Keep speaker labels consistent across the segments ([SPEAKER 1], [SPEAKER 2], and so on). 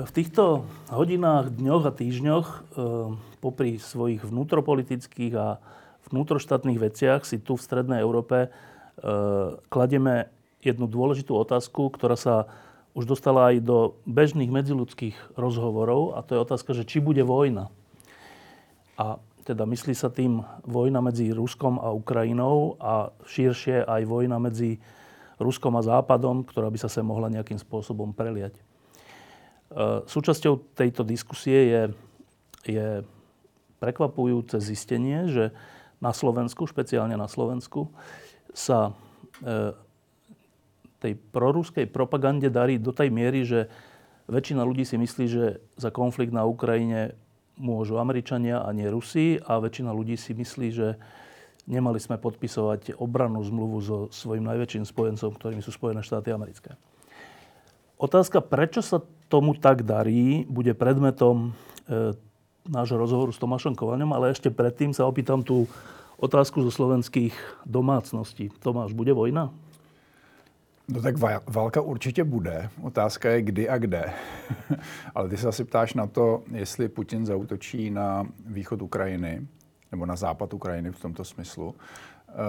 [SPEAKER 1] V týchto hodinách, dňoch a týždňoch e, popri svojich vnútropolitických a vnútroštátnych veciach si tu v Strednej Európe e, klademe jednu dôležitú otázku, ktorá sa už dostala aj do bežných medziludských rozhovorov a to je otázka, že či bude vojna. A teda myslí sa tým vojna medzi Ruskom a Ukrajinou a širšie aj vojna medzi Ruskom a Západom, ktorá by sa sa mohla nejakým spôsobom preliať. Súčasťou tejto diskusie je, je prekvapujúce zistenie, že na Slovensku, špeciálne na Slovensku, sa eh, tej proruskej propagande darí do tej miery, že väčšina ľudí si myslí, že za konflikt na Ukrajine môžu Američania a nie Rusi a väčšina ľudí si myslí, že nemali sme podpisovať obrannú zmluvu so svojím najväčším spojencom, ktorými sú Spojené štáty americké. Otázka, prečo sa tomu tak darí, bude predmetom e, nášho rozhovoru s Tomášom Kovaňom, ale ešte predtým sa opýtam tú otázku zo slovenských domácností. Tomáš, bude vojna?
[SPEAKER 2] No tak válka určitě bude. Otázka je kdy a kde. Ale ty se asi ptáš na to, jestli Putin zautočí na východ Ukrajiny, nebo na západ Ukrajiny v tomto smyslu.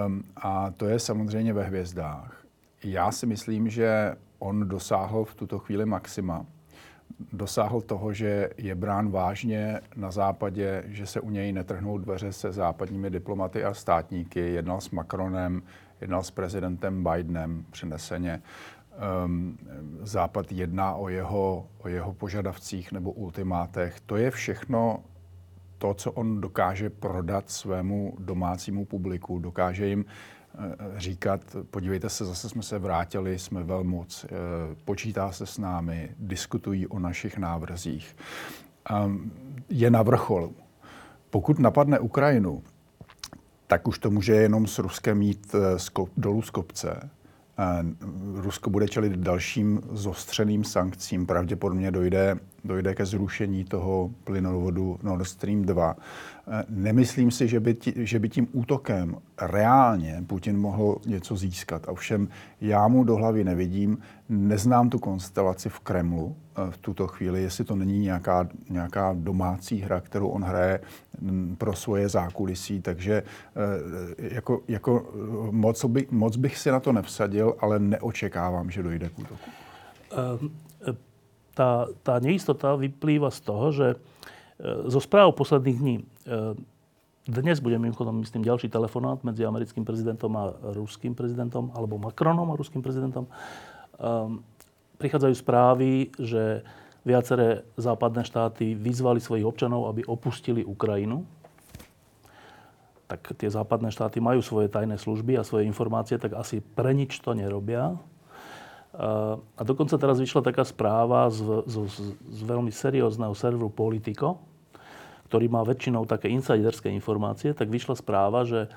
[SPEAKER 2] Um, a to je samozřejmě ve hvězdách. Já si myslím, že on dosáhl v tuto chvíli maxima. Dosáhl toho, že je brán vážně na západě, že se u něj netrhnou dveře se západními diplomaty a státníky. Jednal s Macronem, jednal s prezidentem Bidenem přeneseně. Um, Západ jedná o jeho, o jeho požadavcích nebo ultimátech. To je všechno to, co on dokáže prodat svému domácímu publiku. Dokáže jim říkat, podívejte se, zase jsme se vrátili, jsme velmoc, eh, počítá se s námi, diskutují o našich návrzích. Je na vrcholu. Pokud napadne Ukrajinu, tak už to může jenom s Ruskem mít eh, dolů z kopce. Rusko bude čelit dalším zostřeným sankcím. Pravděpodobně dojde, dojde ke zrušení toho plynovodu Nord Stream 2. Nemyslím si, že by, tí, že by tím útokem reálně Putin mohl něco získat. A všem já mu do hlavy nevidím, neznám tu konstelaci v Kremlu eh, v tuto chvíli, jestli to není nějaká, nějaká domácí hra, kterou on hraje mm, pro svoje zákulisí, takže eh, jako, jako eh, moc, by, moc bych si na to nevsadil, ale neočekávám, že dojde k útoku. Um,
[SPEAKER 1] tá, tá neistota vyplýva z toho, že zo správ posledných dní dnes bude mimochodom, myslím, ďalší telefonát medzi americkým prezidentom a ruským prezidentom, alebo Macronom a ruským prezidentom. Um, prichádzajú správy, že viaceré západné štáty vyzvali svojich občanov, aby opustili Ukrajinu. Tak tie západné štáty majú svoje tajné služby a svoje informácie, tak asi pre nič to nerobia. A dokonca teraz vyšla taká správa z, z, z, z veľmi seriózneho serveru Politico, ktorý má väčšinou také insiderské informácie, tak vyšla správa, že,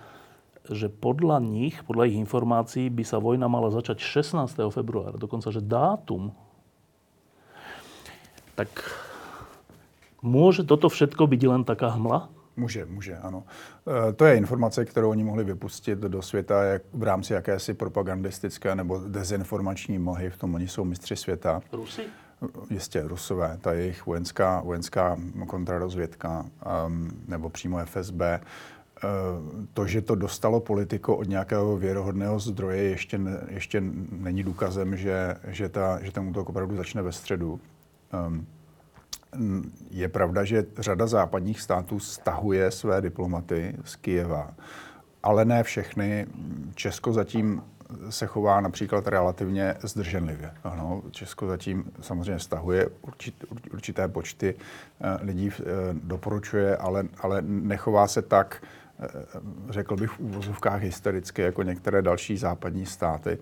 [SPEAKER 1] že podľa nich, podľa ich informácií, by sa vojna mala začať 16. februára. Dokonca, že dátum. Tak môže toto všetko byť len taká hmla?
[SPEAKER 2] Může, může, ano. E, to je informace, kterou oni mohli vypustit do světa jak v rámci jakési propagandistické nebo dezinformační mlhy. V tom oni jsou mistři světa.
[SPEAKER 1] Rusy?
[SPEAKER 2] Jistě, Rusové, ta jejich vojenská, vojenská kontrarozvědka um, nebo přímo FSB. Uh, to, že to dostalo politiko od nějakého věrohodného zdroje, ještě, ne, ještě není důkazem, že, že, ta, že ten útok opravdu začne ve středu. Um, je pravda, že řada západních států stahuje své diplomaty z Kijeva, ale ne všechny. Česko zatím se chová například relativně zdrženlivě. Ano, Česko zatím samozřejmě stahuje určit, určité počty eh, lidí, eh, doporučuje, ale, ale nechová se tak, eh, řekl bych v úvozovkách hystericky, jako některé další západní státy.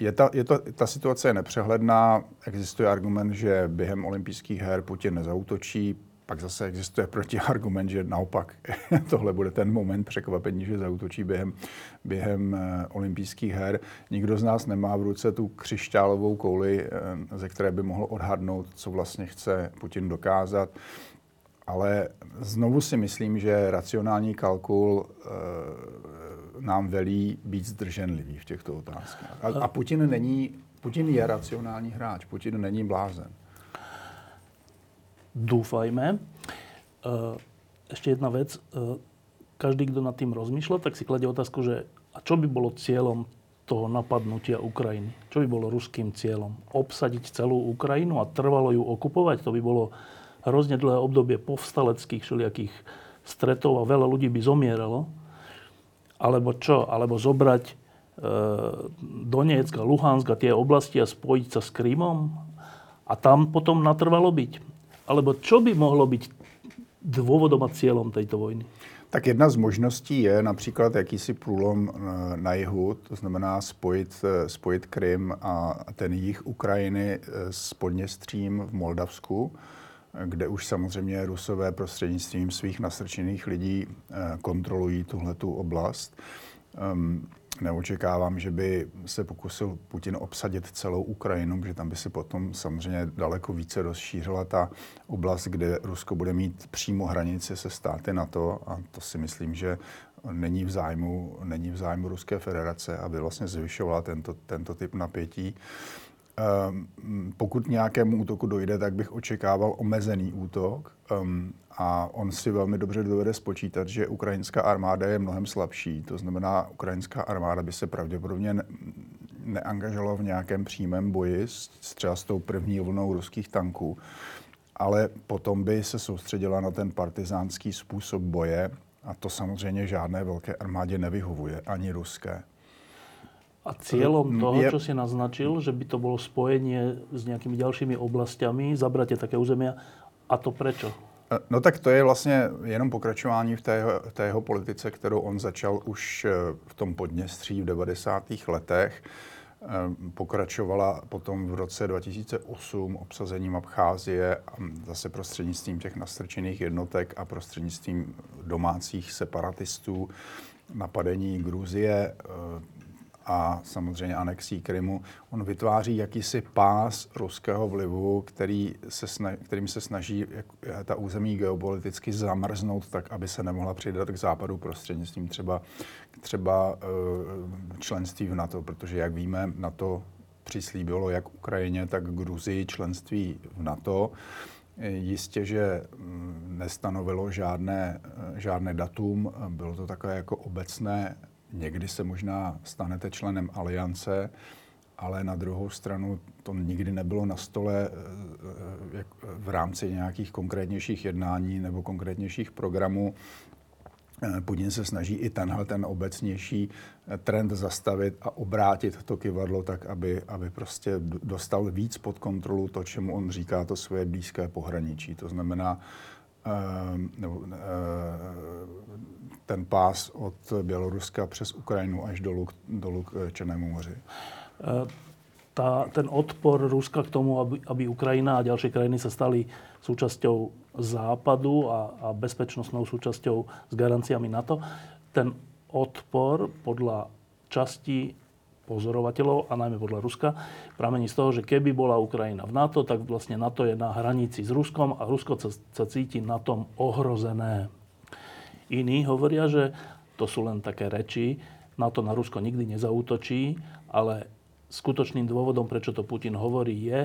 [SPEAKER 2] Je ta, je to, ta situace je nepřehledná. Existuje argument, že během olympijských her Putin nezautočí. Pak zase existuje protiargument, že naopak tohle bude ten moment překvapení, že zautočí během, během eh, olympijských her. Nikdo z nás nemá v ruce tu křišťálovou kouli, eh, ze které by mohl odhadnout, co vlastně chce Putin dokázat. Ale znovu si myslím, že racionální kalkul e, nám velí být zdrženlivý v těchto otázkách. A, a Putin není, Putin je racionální hráč, Putin není blázen.
[SPEAKER 1] Dúfajme. Ešte jedna vec. Každý, kto nad tým rozmýšľa, tak si kladie otázku, že a čo by bolo cieľom toho napadnutia Ukrajiny? Čo by bolo ruským cieľom? Obsadiť celú Ukrajinu a trvalo ju okupovať? To by bolo hrozne dlhé obdobie povstaleckých všelijakých stretov a veľa ľudí by zomieralo. Alebo čo? Alebo zobrať e, Donetsk a Luhansk a tie oblasti a spojiť sa s Krymom a tam potom natrvalo byť? Alebo čo by mohlo byť dôvodom a cieľom tejto vojny?
[SPEAKER 2] Tak jedna z možností je například jakýsi průlom eh, na jihu, to znamená spojit, eh, spojit Krym a ten jih Ukrajiny eh, s Podněstřím v Moldavsku, kde už samozřejmě Rusové prostřednictvím svých nasrčených lidí kontrolují tuhletu oblast. Ehm, neočekávám, že by se pokusil Putin obsadit celou Ukrajinu, že tam by se potom samozřejmě daleko více rozšířila ta oblast, kde Rusko bude mít přímo hranici se státy NATO a to si myslím, že není v zájmu, není v zájmu Ruské federace, aby vlastně zvyšovala tento, tento typ napětí. Ehm, pokud nějakému útoku dojde, tak bych očekával omezený útok. Um, a on si velmi dobře dovede spočítat, že ukrajinská armáda je mnohem slabší. To znamená, ukrajinská armáda by se pravděpodobně ne- neangažovala v nějakém přímém boji s, třeba s tou první vlnou ruských tanků, ale potom by se soustředila na ten partizánský způsob boje a to samozřejmě žádné velké armádě nevyhovuje, ani ruské.
[SPEAKER 1] A cieľom toho, je... čo si naznačil, že by to bolo spojenie s nejakými ďalšími oblastiami, zabratie také územia, a to prečo?
[SPEAKER 2] No tak to je vlastně jenom pokračování v té, jeho, té jeho politice, kterou on začal už eh, v tom Podněstří v 90. letech. Eh, pokračovala potom v roce 2008 obsazením Abcházie zase prostřednictvím těch nastrčených jednotek a prostřednictvím domácích separatistů napadení Gruzie, eh, a samozřejmě anexí Krymu, on vytváří jakýsi pás ruského vlivu, který se snaží, kterým se snaží ta území geopoliticky zamrznout tak, aby se nemohla přidat k západu prostřednictvím třeba, třeba eh, členství v NATO, protože jak víme, NATO přislíbilo jak Ukrajině, tak Gruzii členství v NATO. Jistě, že mm, nestanovilo žádné, eh, žádné datum, bylo to takové jako obecné Někdy se možná stanete členem aliance, ale na druhou stranu to nikdy nebylo na stole eh, eh, v rámci nějakých konkrétnějších jednání nebo konkrétnějších programů. Eh, Putin se snaží i tenhle ten obecnější trend zastavit a obrátit to kivadlo tak, aby, aby prostě dostal víc pod kontrolu to, čemu on říká to svoje blízké pohraničí. To znamená, nebo, ten pás od Běloruska přes Ukrajinu až dolů, dolů k Černému moři?
[SPEAKER 1] E, tá, ten odpor Ruska k tomu, aby, aby Ukrajina a ďalšie krajiny sa stali súčasťou západu a, a bezpečnostnou súčasťou s garanciami NATO, ten odpor podľa časti pozorovateľov a najmä podľa Ruska pramení z toho, že keby bola Ukrajina v NATO, tak vlastne NATO je na hranici s Ruskom a Rusko sa, cíti na tom ohrozené. Iní hovoria, že to sú len také reči, na to na Rusko nikdy nezautočí, ale skutočným dôvodom, prečo to Putin hovorí, je,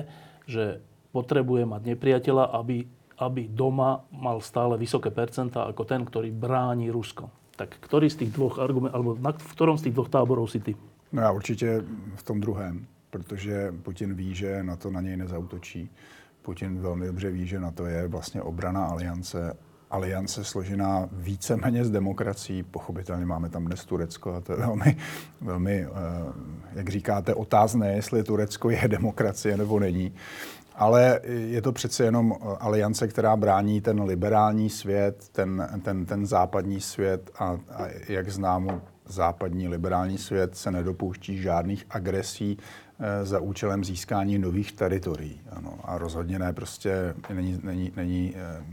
[SPEAKER 1] že potrebuje mať nepriateľa, aby, aby doma mal stále vysoké percentá ako ten, ktorý bráni Rusko. Tak ktorý z tých dvoch argumentov, alebo na, v ktorom z tých dvoch táborov si ty?
[SPEAKER 2] No já určitě v tom druhém, protože Putin ví, že na to na něj nezautočí. Putin velmi dobře ví, že na to je vlastně obrana aliance aliance složená víceméně z demokracií. Pochopitelně máme tam dnes Turecko a to je velmi, velmi, eh, jak říkáte, otázné, jestli Turecko je demokracie nebo není. Ale je to přece jenom aliance, která brání ten liberální svět, ten, ten, ten západní svět a, a jak známo, západní liberální svět se nedopouští žádných agresí eh, za účelem získání nových teritorií. Ano. A rozhodně ne, prostě není, není, není eh,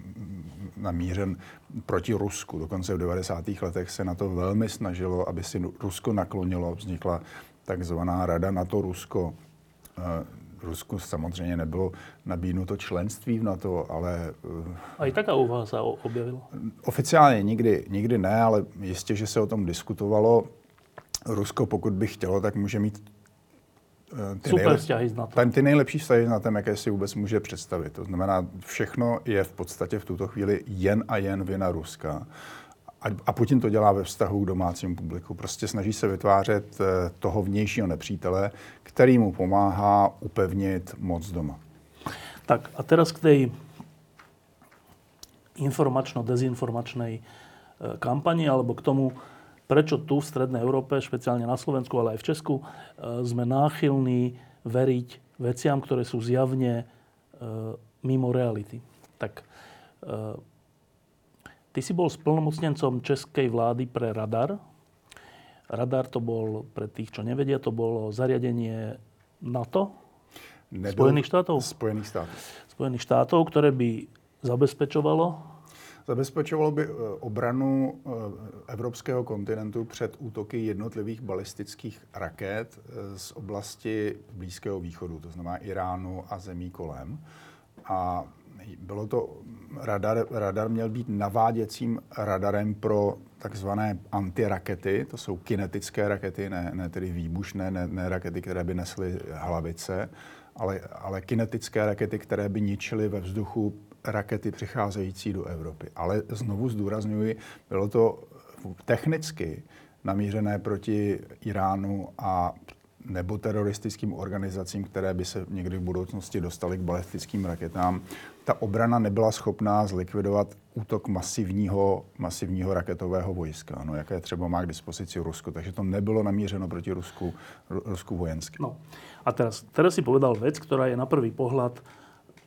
[SPEAKER 2] namířen proti Rusku. Dokonce v 90. letech se na to velmi snažilo, aby si Rusko naklonilo. Vznikla takzvaná Rada NATO-Rusko. Rusku samozřejmě nebylo nabídnuto členství v NATO, ale...
[SPEAKER 1] A i taká úvaha se objevila?
[SPEAKER 2] Oficiálně nikdy, nikdy ne, ale jistě, že se o tom diskutovalo. Rusko, pokud by chtělo, tak může mít
[SPEAKER 1] eh, ty, Super vzťahy s NATO.
[SPEAKER 2] ty nejlepší vztahy s NATO, jaké si vůbec může představit. To znamená, všechno je v podstatě v tuto chvíli jen a jen vina Ruska. A Putin to dělá ve vztahu k domácímu publiku. Prostě snaží se vytvářet eh, toho vnějšího nepřítele, který mu pomáhá upevnit moc doma.
[SPEAKER 1] Tak a teraz k tej informačno-dezinformačnej eh, kampani, alebo k tomu, prečo tu v Strednej Európe, špeciálne na Slovensku, ale aj v Česku, eh, sme náchylní veriť veciam, ktoré sú zjavne mimo reality. Tak Ty si bol splnomocnencom českej vlády pre radar. Radar to bol, pre tých, čo nevedia, to bolo zariadenie NATO? Nebyl Spojených štátov?
[SPEAKER 2] Spojených států.
[SPEAKER 1] Spojených štátov, ktoré by zabezpečovalo?
[SPEAKER 2] Zabezpečovalo by eh, obranu eh, evropského kontinentu před útoky jednotlivých balistických raket eh, z oblasti Blízkého východu, to znamená Iránu a zemí kolem. A bylo to, radar, radar měl být naváděcím radarem pro takzvané antirakety, to jsou kinetické rakety, ne, ne tedy výbušné, ne, ne rakety, které by nesly hlavice, ale, ale kinetické rakety, které by ničily ve vzduchu rakety přicházející do Evropy. Ale znovu zdůrazňuji, bylo to technicky namířené proti Iránu a nebo teroristickým organizacím, které by se někdy v budoucnosti dostaly k balistickým raketám. Ta obrana nebyla schopná zlikvidovat útok masivního, masivního raketového vojska, no, jaké třeba má k dispozici Rusko. Takže to nebylo namířeno proti Rusku, Rusku vojensky.
[SPEAKER 1] No. A teraz, teraz si povedal vec, ktorá je na prvý pohľad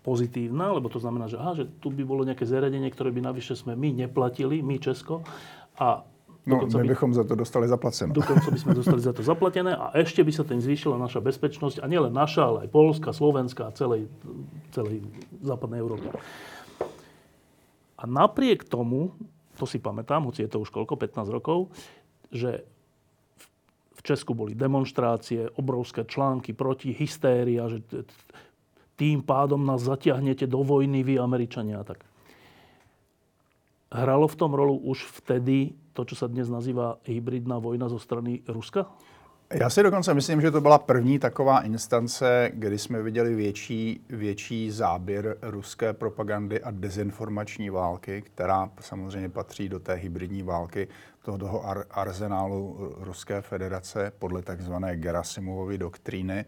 [SPEAKER 1] pozitívna, lebo to znamená, že, aha, že tu by bolo nejaké zariadenie, ktoré by navyše sme my neplatili, my Česko, a
[SPEAKER 2] No, my by, bychom za to dostali zaplaceno.
[SPEAKER 1] Dokonca by sme dostali za to zaplatené a ešte by sa tým zvýšila naša bezpečnosť, a nielen naša, ale aj Polska, Slovenska a celej, celej západnej Európy. A napriek tomu, to si pamätám, hoci je to už koľko, 15 rokov, že v Česku boli demonstrácie, obrovské články proti, hystéria, že tým pádom nás zatiahnete do vojny vy, Američania a tak. Hralo v tom rolu už vtedy to, co se dnes nazývá hybridná vojna zo strany Ruska?
[SPEAKER 2] Já si dokonce myslím, že to byla první taková instance, kdy jsme viděli větší, větší záběr ruské propagandy a dezinformační války, která samozřejmě patří do té hybridní války, toho, ar, arzenálu Ruské federace podle takzvané Gerasimovovy doktríny.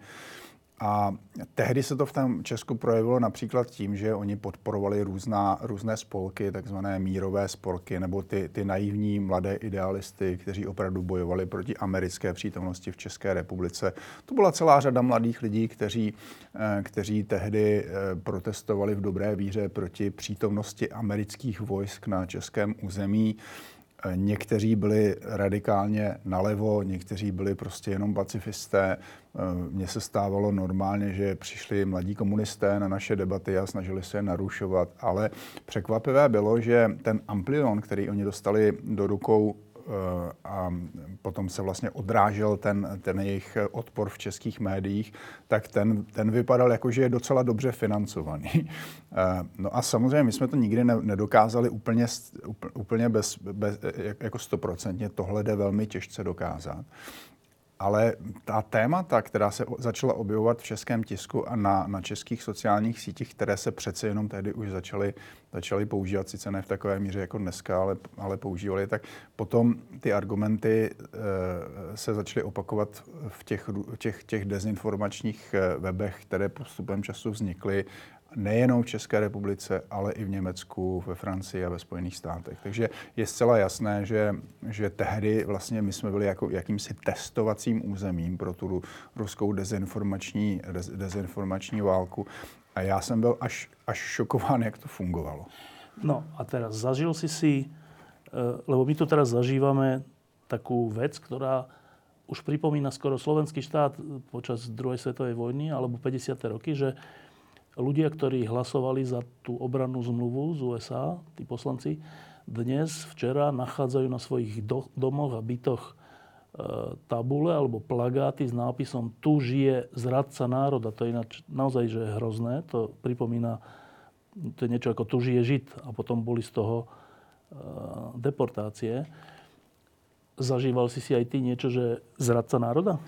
[SPEAKER 2] A tehdy se to v tom Česku projevilo například tím, že oni podporovali různá, různé spolky, takzvané mírové spolky, nebo ty, ty naivní mladé idealisty, kteří opravdu bojovali proti americké přítomnosti v České republice. To byla celá řada mladých lidí, kteří, eh, kteří tehdy eh, protestovali v dobré víře proti přítomnosti amerických vojsk na českém území. Někteří byli radikálně nalevo, někteří byli prostě jenom pacifisté. Eh, mně se stávalo normálně, že přišli mladí komunisté na naše debaty a snažili se je narušovat, ale překvapivé bylo, že ten amplion, který oni dostali do rukou a potom se vlastně odrážel ten, ten jejich odpor v českých médiích, tak ten, ten vypadal jako, že je docela dobře financovaný. Eh, no a samozřejmě my jsme to nikdy nedokázali úplně, úplně bez, bez, jako stoprocentně, tohle jde velmi těžce dokázat. Ale ta témata, která se začala objevovat v českém tisku a na, na českých sociálních sítích, které se přece jenom tehdy už začaly, začaly používat, sice ne v takové míře jako dneska, ale, ale používali, tak potom ty argumenty e, se začaly opakovat v těch, těch, těch dezinformačních eh, webech, které postupem času vznikly nejenom v České republice, ale i v Německu, ve Francii a ve Spojených státech. Takže je zcela jasné, že, že tehdy vlastně my jsme byli jako jakýmsi testovacím územím pro tu ruskou dezinformační, dezinformační válku. A já jsem byl až, až šokován, jak to fungovalo.
[SPEAKER 1] No a teraz zažil si si, eh, lebo my to teraz zažívame takú vec, ktorá už pripomína skoro slovenský štát počas druhej svetovej vojny alebo 50. roky, že ľudia, ktorí hlasovali za tú obrannú zmluvu z USA, tí poslanci, dnes, včera nachádzajú na svojich do, domoch a bytoch e, tabule alebo plagáty s nápisom Tu žije zradca národa. To je ináč naozaj že hrozné. To pripomína, to je niečo ako Tu žije žid. A potom boli z toho e, deportácie. Zažíval si si aj ty niečo, že zradca národa?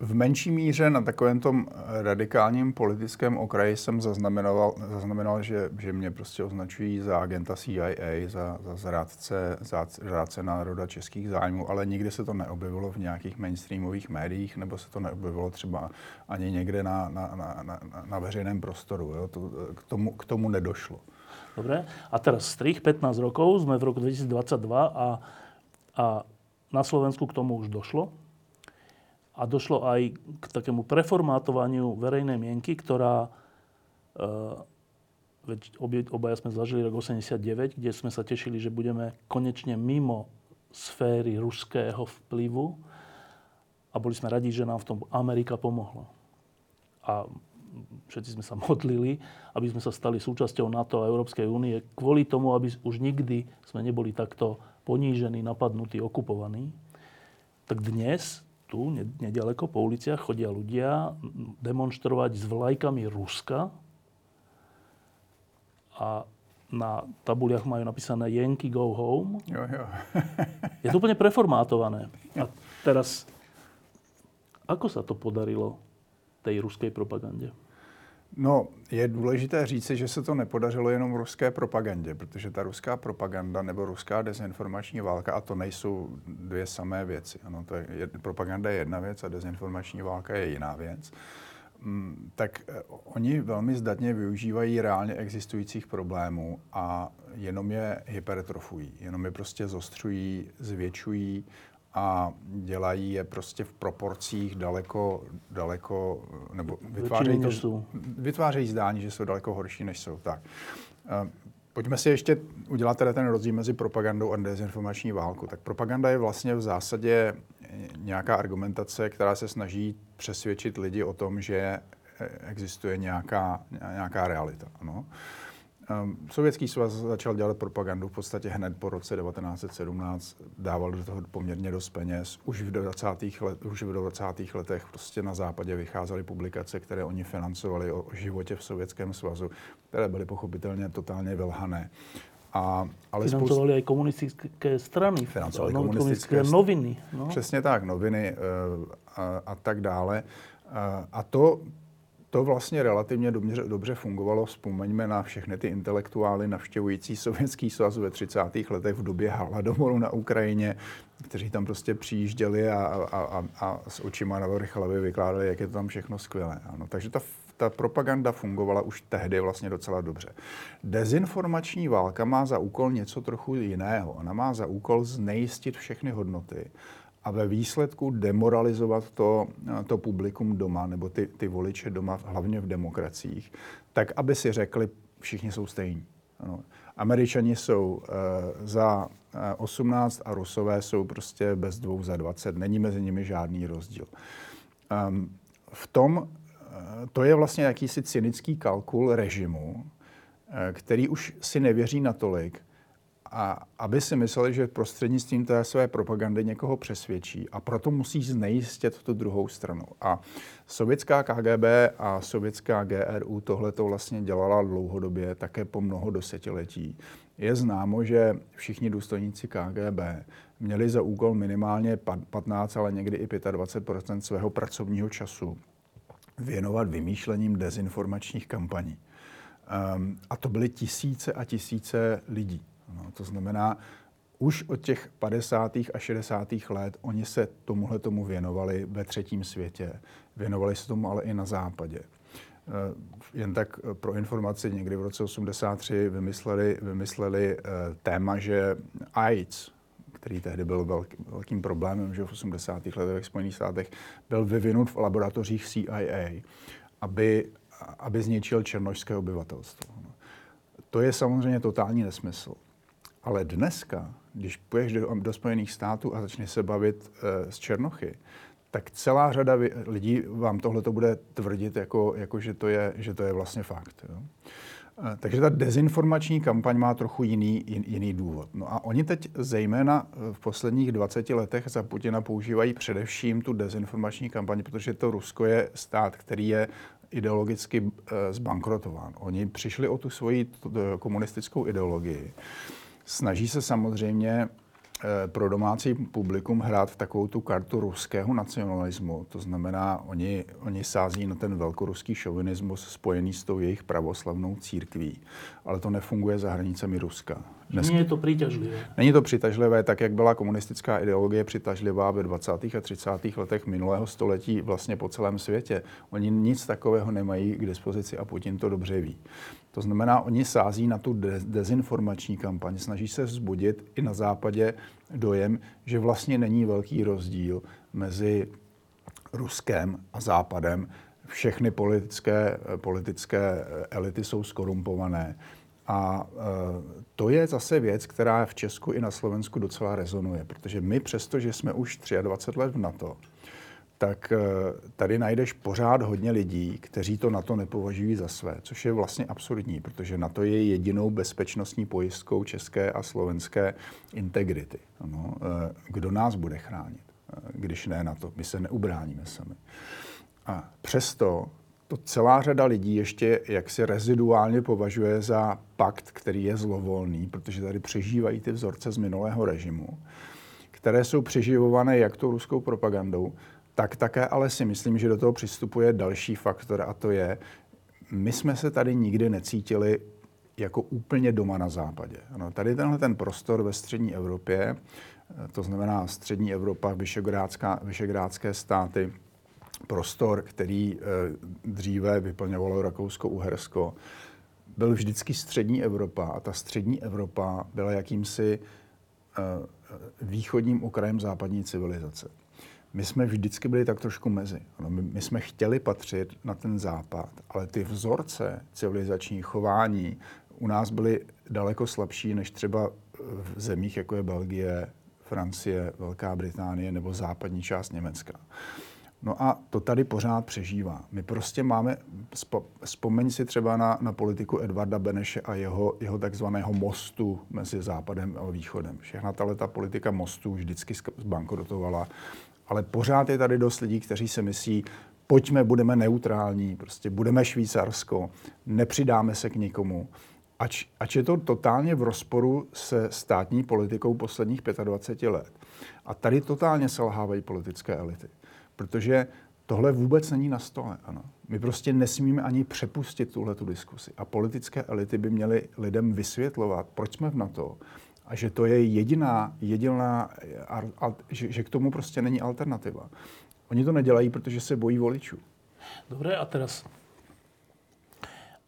[SPEAKER 2] V menší míře na takovém tom radikálním politickém okraji jsem zaznamenal, zaznamenal že, že mě prostě označují za agenta CIA, za, za zrádce, za zrádce národa českých zájmů, ale nikdy se to neobjevilo v nějakých mainstreamových médiích, nebo se to neobjevilo třeba ani někde na, na, na, na, na veřejném prostoru. Jo? To, k, tomu, k tomu nedošlo.
[SPEAKER 1] Dobre. A teraz strich 15 rokov, sme v roku 2022 a, a na Slovensku k tomu už došlo. A došlo aj k takému preformátovaniu verejnej mienky, ktorá, e, veď obaja sme zažili rok 89, kde sme sa tešili, že budeme konečne mimo sféry ruského vplyvu a boli sme radi, že nám v tom Amerika pomohla. A všetci sme sa modlili, aby sme sa stali súčasťou NATO a Európskej únie kvôli tomu, aby už nikdy sme neboli takto ponížení, napadnutí, okupovaní, tak dnes tu, nedaleko po uliciach, chodia ľudia demonstrovať s vlajkami Ruska a na tabuliach majú napísané Yankee go home.
[SPEAKER 2] Jo, jo.
[SPEAKER 1] je to úplne preformátované. A teraz, ako sa to podarilo tej ruskej propagande?
[SPEAKER 2] No, je důležité říci, že se to nepodařilo jenom ruské propagandě, protože ta ruská propaganda nebo ruská dezinformační válka, a to nejsou dvě samé věci. Ano, to je, propaganda je jedna věc a dezinformační válka je jiná věc. Mm, tak eh, oni velmi zdatně využívají reálně existujících problémů a jenom je hypertrofují, jenom je prostě zostřují, zvětšují a dělají je prostě v proporcích daleko, daleko nebo vytvářejí, to, vytvářejí zdání, že jsou daleko horší, než jsou. Tak. Eh, pojďme si ještě udělat teda ten rozdíl mezi propagandou a dezinformační válkou. Tak propaganda je vlastně v zásadě nějaká argumentace, která se snaží přesvědčit lidi o tom, že existuje nějaká, nějaká realita. Ano. Sovětský svaz začal dělat propagandu v podstatě hned po roce 1917, dával do toho poměrně dost peněz. Už v 20. Let, už v 20. letech prostě na západě vycházely publikace, které oni financovali o životě v Sovětském svazu, které byly pochopitelně totálně velhané.
[SPEAKER 1] A, ale financovali spoust... i komunistické strany,
[SPEAKER 2] financovali no, komunistické, komunistické
[SPEAKER 1] noviny. No.
[SPEAKER 2] Přesně tak, noviny uh, a, a tak dále. Uh, a to to vlastně relativně dobře, dobře fungovalo. Vzpomeňme na všechny ty intelektuály navštěvující Sovětský svaz ve 30. letech v době hladomoru na Ukrajině, kteří tam prostě přijížděli a, a, a, a s očima na hlavy vykládali, jak je to tam všechno skvělé. Ano, takže ta, ta propaganda fungovala už tehdy vlastně docela dobře. Dezinformační válka má za úkol něco trochu jiného. Ona má za úkol znejistit všechny hodnoty a ve výsledku demoralizovat to, to publikum doma, nebo ty, ty voliče doma, hlavně v demokraciích, tak, aby si řekli, všichni jsou stejní. Ano. Američani jsou uh, za uh, eh, 18 a Rusové jsou prostě bez dvou za 20. Není mezi nimi žádný rozdíl. Um, v tom, uh, to je vlastně jakýsi cynický kalkul režimu, uh, který už si nevěří natolik, a aby si mysleli, že prostřednictvím té své propagandy někoho přesvědčí a proto musí znejistit tu druhou stranu. A sovětská KGB a sovětská GRU tohle to vlastně dělala dlouhodobě, také po mnoho desetiletí. Je známo, že všichni důstojníci KGB měli za úkol minimálně 15, ale někdy i 25% svého pracovního času věnovat vymýšlením dezinformačních kampaní. Um, a to byly tisíce a tisíce lidí. No, to znamená, už od těch 50. a 60. let oni se tomuhle tomu věnovali ve třetím světě. Věnovali se tomu ale i na západě. Eh, jen tak pro informaci, někdy v roce 83 vymysleli, vymysleli eh, téma, že AIDS, který tehdy byl velký, velkým problémem že v 80. letech v Spojených státech, byl vyvinut v laboratořích CIA, aby, aby zničil černožské obyvatelstvo. To je samozřejmě totální nesmysl. Ale dneska, když půjdeš do, do Spojených států a začneš se bavit uh, s Černochy, tak celá řada lidí vám tohle to bude tvrdit, jako, jako že, to je, že to je vlastně fakt. Jo. Eh, takže ta dezinformační kampaň má trochu jiný, jiný důvod. No a oni teď zejména v posledních 20 letech za Putina používají především tu dezinformační kampaň, protože to Rusko je stát, který je ideologicky eh, zbankrotován. Oni přišli o tu svoji komunistickou ideologii. Snaží se samozřejmě Eh, pro domácí publikum hrát takovou tu kartu ruského nacionalismu. To znamená, oni, oni sází na ten velkoruský šovinismus spojený s tou jejich pravoslavnou církví. Ale to nefunguje za hranicemi Ruska.
[SPEAKER 1] Dnes... Není to přitažlivé.
[SPEAKER 2] Není to přitažlivé, tak jak byla komunistická ideologie přitažlivá ve 20. a 30. letech minulého století vlastně po celém světě. Oni nic takového nemají k dispozici a Putin to dobře ví. To znamená, oni sází na tu de- dezinformační kampaň, snaží se vzbudit i na západě dojem, že vlastně není velký rozdíl mezi Ruskem a Západem. Všechny politické, politické elity jsou skorumpované. A e, to je zase věc, která v Česku i na Slovensku docela rezonuje, protože my přesto, že jsme už 23 let v NATO, tak eh, tady najdeš pořád hodně lidí, kteří to na to nepovažují za své, což je vlastně absurdní, protože na to je jedinou bezpečnostní pojistkou české a slovenské integrity. Eh, kdo nás bude chránit, eh, když ne na to? My se neubráníme sami. A přesto to celá řada lidí ještě jaksi reziduálně považuje za pakt, který je zlovolný, protože tady přežívají ty vzorce z minulého režimu, které jsou přeživované jak tou ruskou propagandou, tak také ale si myslím, že do toho přistupuje další faktor a to je, my jsme se tady nikdy necítili jako úplně doma na západě. Ano, tady tenhle ten prostor ve střední Evropě, to znamená střední Evropa, vyšegrádské státy, prostor, který eh, dříve vyplňovalo Rakousko-Uhersko, byl vždycky střední Evropa a ta střední Evropa byla jakýmsi eh, východním okrajem západní civilizace my jsme vždycky byli tak trošku mezi. Ano, my, my jsme chtěli patřit na ten západ, ale ty vzorce civilizační chování u nás byly daleko slabší než třeba v zemích, jako je Belgie, Francie, Velká Británie nebo západní část Německa. No a to tady pořád přežívá. My prostě máme, vzpomeň si třeba na, na politiku Edvarda Beneše a jeho, jeho takzvaného mostu mezi západem a východem. Všechna ta politika mostu vždycky zbankrotovala ale pořád je tady dost lidí, kteří si myslí, pojďme, budeme neutrální, prostě budeme Švýcarsko, nepřidáme se k nikomu. Ač, ač je to totálně v rozporu se státní politikou posledních 25 let. A tady totálně selhávají politické elity. Protože tohle vůbec není na stole. Ano. My prostě nesmíme ani přepustit tuhle tu diskusi. A politické elity by měly lidem vysvětlovat, proč jsme v NATO, a že to je jediná, jediná, že, že k tomu prostě není alternativa. Oni to nedělají, protože se bojí voličů.
[SPEAKER 1] Dobre, a teraz,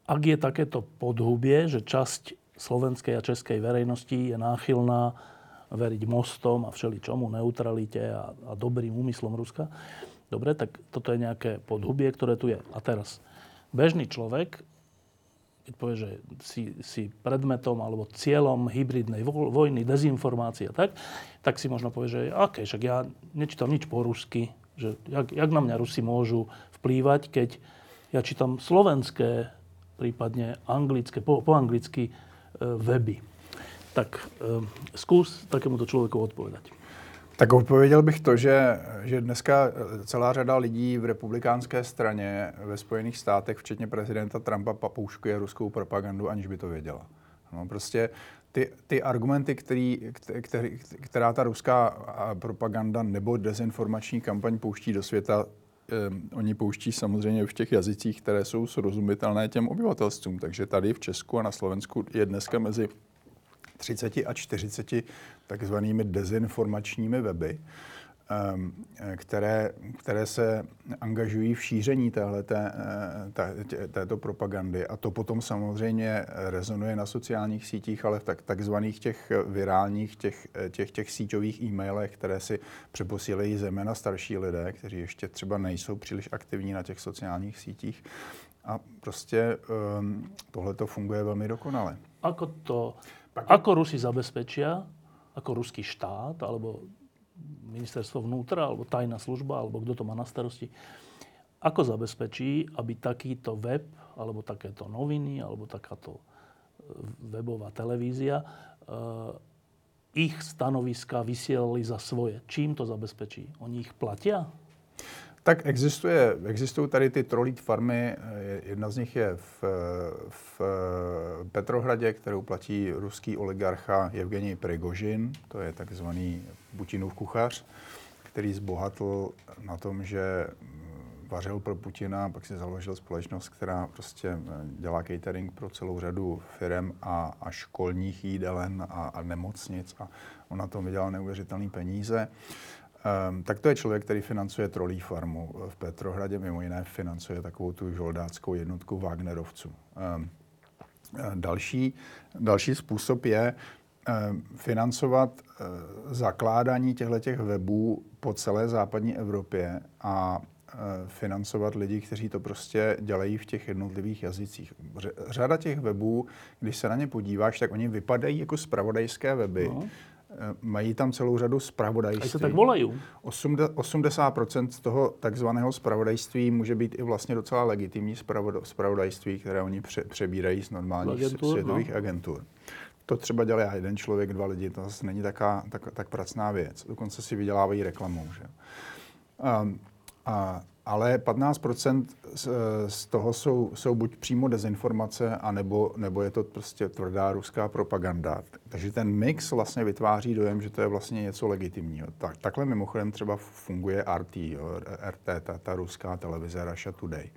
[SPEAKER 1] ak je takéto podhubie, že časť slovenskej a českej verejnosti je náchylná veriť mostom a všeličomu, neutralite a, a dobrým úmyslom Ruska, dobre, tak toto je nejaké podhubie, ktoré tu je. A teraz, bežný človek keď povie, že si, si predmetom alebo cieľom hybridnej vojny, dezinformácie a tak, tak si možno povie, že OK, však ja nečítam nič po rusky, že jak, jak na mňa Rusi môžu vplývať, keď ja čítam slovenské, prípadne anglické, po, po anglicky e, weby. Tak e, skús takémuto človeku odpovedať.
[SPEAKER 2] Tak odpověděl bych to, že, že dneska celá řada lidí v republikánské straně ve Spojených státech, včetně prezidenta Trumpa, papouškuje ruskou propagandu, aniž by to věděla. No, prostě ty, ty argumenty, který, který, která ta ruská propaganda nebo dezinformační kampaň pouští do světa, eh, oni pouští samozřejmě v těch jazycích, které jsou srozumitelné těm obyvatelstvům. Takže tady v Česku a na Slovensku je dneska mezi 30 a 40 takzvanými dezinformačními weby, ehm, které, které se angažují v šíření téhleté, eh, této propagandy. A to potom samozřejmě rezonuje na sociálních sítích, ale v tak, takzvaných těch virálních, těch, těch, těch síťových e-mailech, které si přeposílejí zejména starší lidé, kteří ještě třeba nejsou příliš aktivní na těch sociálních sítích. A prostě um, tohle to funguje velmi dokonale.
[SPEAKER 1] Ako to, ako Rusi zabezpečia, ako ruský štát, alebo ministerstvo vnútra, alebo tajná služba, alebo kto to má na starosti, ako zabezpečí, aby takýto web, alebo takéto noviny, alebo takáto e, webová televízia ich stanoviska vysielali za svoje. Čím to zabezpečí? Oni ich platia?
[SPEAKER 2] Tak existuje, existují tady ty trolít farmy. Jedna z nich je v, v Petrohradě, kterou platí ruský oligarcha Evgenij Prigožin. To je takzvaný Putinův kuchař, který zbohatl na tom, že vařil pro Putina, pak si založil společnost, která prostě dělá catering pro celou řadu firm a, a školních jídelen a, a nemocnic a on na tom vydělal neuvěřitelné peníze. Um, tak to je člověk, který financuje trolí farmu v Petrohradě, mimo jiné financuje takovou tu žoldáckou jednotku Wagnerovců. Um, další, další způsob je um, financovat uh, zakládání těchto webů po celé západní Evropě a financovat lidi, kteří to prostě dělají v těch jednotlivých jazycích. Řada těch webů, když se na ně podíváš, tak oni vypadají jako spravodajské weby. No Eh, mají tam celou řadu zpravodajství. A
[SPEAKER 1] se tak volají.
[SPEAKER 2] 80% z toho takzvaného zpravodajství může být i vlastně docela legitimní zpravodajství, které oni pře- přebírají z normálních agentur, světových no. agentur. To třeba dělá jeden člověk, dva lidi, to zase není taká, tak, tak pracná věc. Dokonce si vydělávají reklamou. Že? Um, a ale 15% z, z toho jsou, jsou buď přímo dezinformace, anebo, nebo je to prostě tvrdá ruská propaganda. Takže ten mix vlastně vytváří dojem, že to je vlastně něco legitimního. Tak, takhle mimochodem třeba funguje RT, jo, RT, ta, ta ruská televize Russia Today.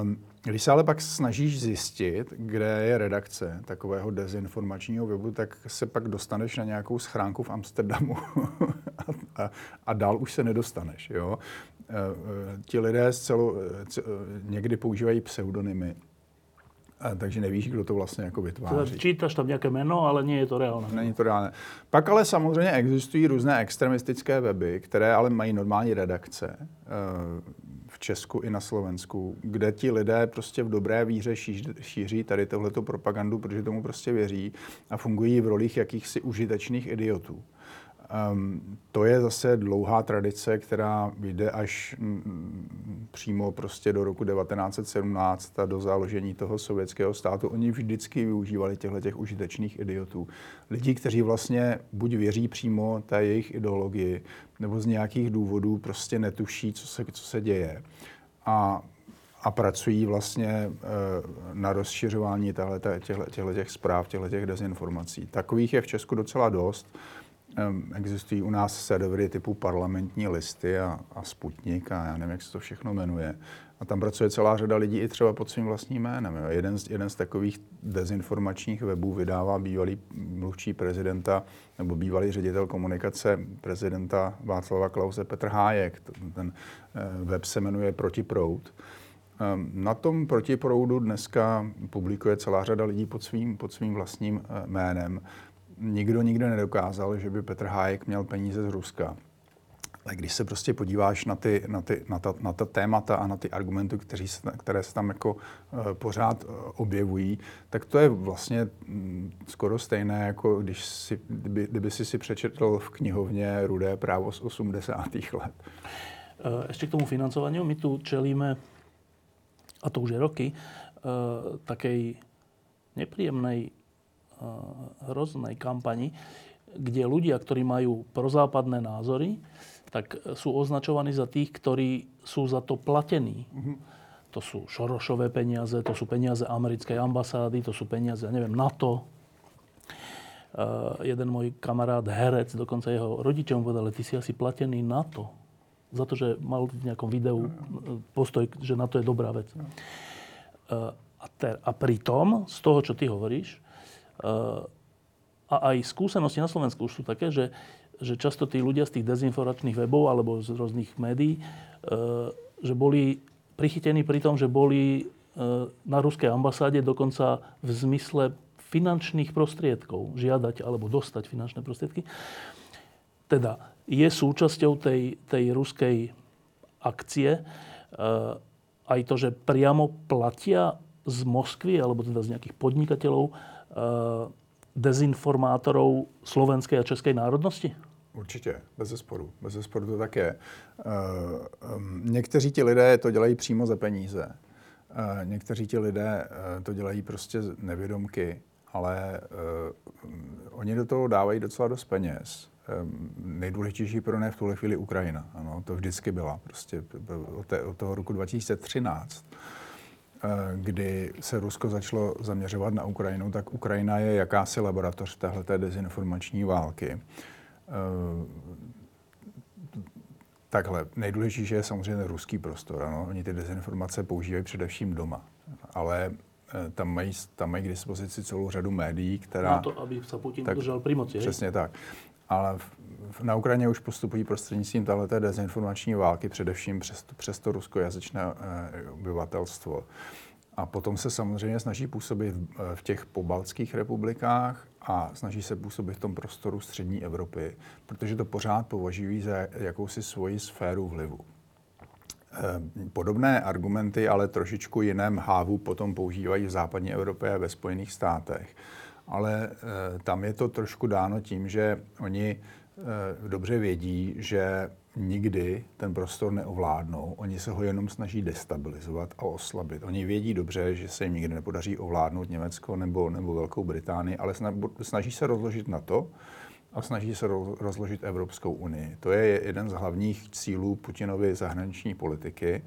[SPEAKER 2] Um, když se ale pak snažíš zjistit, kde je redakce takového dezinformačního webu, tak se pak dostaneš na nějakou schránku v Amsterdamu a, a, a dál už se nedostaneš. Jo? Eh, eh, ti lidé celo, eh, někdy používají pseudonymy, a takže nevíš, kdo to vlastně jako vytváří.
[SPEAKER 1] Čítáš tam nějaké jméno, ale nie je to reálné.
[SPEAKER 2] Není to reálné. Pak ale samozřejmě existují různé extremistické weby, které ale mají normální redakce v Česku i na Slovensku, kde ti lidé prostě v dobré víře šíří tady tohleto propagandu, protože tomu prostě věří a fungují v rolích jakýchsi užitečných idiotů. Um, to je zase dlouhá tradice, která jde až m, přímo prostě do roku 1917 a do založení toho sovětského státu. Oni vždycky využívali těchto těch užitečných idiotů. Lidí, kteří vlastně buď věří přímo té jejich ideologii, nebo z nějakých důvodů prostě netuší, co se, co se děje. A a pracují vlastně e, na rozšiřování těchto těch zpráv, těchto těch dezinformací. Takových je v Česku docela dost. Existují u nás servery typu parlamentní listy a, a Sputnik a já nevím, jak se to všechno jmenuje. A tam pracuje celá řada lidí i třeba pod svým vlastním jménem. Jo. Jeden, z, jeden z takových dezinformačních webů vydává bývalý mluvčí prezidenta nebo bývalý ředitel komunikace prezidenta Václava Klause Petr Hájek. Ten eh, web se jmenuje Protiproud. Na tom protiproudu dneska publikuje celá řada lidí pod svým, pod svým vlastním eh, jménem nikdo nikdy nedokázal, že by Petr Hájek měl peníze z Ruska. Ale když se prostě podíváš na, ty, na, ty, na, ta, na ta témata a na ty argumenty, kteří se, které se tam jako uh, pořád uh, objevují, tak to je vlastně um, skoro stejné, jako když si, kdyby, kdyby si si přečetl v knihovně Rudé právo z 80. let.
[SPEAKER 1] Ještě k tomu financování. My tu čelíme, a to už je roky, takej nepříjemnej Eh, hroznej kampani, kde ľudia, ktorí majú prozápadné názory, tak sú označovaní za tých, ktorí sú za to platení. Mm-hmm. To sú Šorošové peniaze, to sú peniaze americkej ambasády, to sú peniaze, ja neviem, NATO. Uh, jeden môj kamarát, herec, dokonca jeho rodičia mu povedali, ty si asi platený na to. Za to, že mal v nejakom videu postoj, že na to je dobrá vec. Uh, a, ter, a pritom, z toho, čo ty hovoríš, a aj skúsenosti na Slovensku už sú také, že, že často tí ľudia z tých dezinformačných webov alebo z rôznych médií, e, že boli prichytení pri tom, že boli e, na ruskej ambasáde dokonca v zmysle finančných prostriedkov žiadať alebo dostať finančné prostriedky. Teda je súčasťou tej, tej ruskej akcie aj to, že priamo platia z Moskvy alebo teda z nejakých podnikateľov Eh, dezinformátorů slovenské a české národnosti?
[SPEAKER 2] Určitě, bez zesporu. Bez zesporu to tak je. Um, někteří ti lidé to dělají přímo za peníze. Uh, někteří ti lidé to dělají prostě nevědomky, ale oni do toho dávají docela dost peněz. Nejdůležitější pro ně v tuhle chvíli Ukrajina. Ano, to vždycky byla. Prostě od toho roku 2013 kdy se Rusko začalo zaměřovat na Ukrajinu, tak Ukrajina je jakási laboratoř téhleté dezinformační války. Eh, takhle, nejdůležitější je samozřejmě ruský prostor. Ano? Oni ty dezinformace používají především doma. Ale eh, tam mají, tam mají k dispozici celou řadu médií, která...
[SPEAKER 1] Na to, aby se Putin tak, držel pri moci.
[SPEAKER 2] Přesně tak. Ale v, na Ukrajině už postupují prostřednictvím této dezinformační války, především přes, přes to ruskojazyčné e, obyvatelstvo. A potom se samozřejmě snaží působit v, v těch pobaltských republikách a snaží se působit v tom prostoru střední Evropy, protože to pořád považují za jakousi svoji sféru vlivu. Eh, podobné argumenty, ale trošičku jiném hávu potom používají v západní Evropě a ve Spojených státech. Ale eh, tam je to trošku dáno tím, že oni eh, dobře vědí, že nikdy ten prostor neovládnou. Oni se ho jenom snaží destabilizovat a oslabit. Oni vědí dobře, že se jim nikdy nepodaří ovládnout Německo nebo, nebo Velkou Británii, ale snaží se rozložit na to a snaží se rozložit Evropskou unii. To je jeden z hlavních cílů Putinovy zahraniční politiky.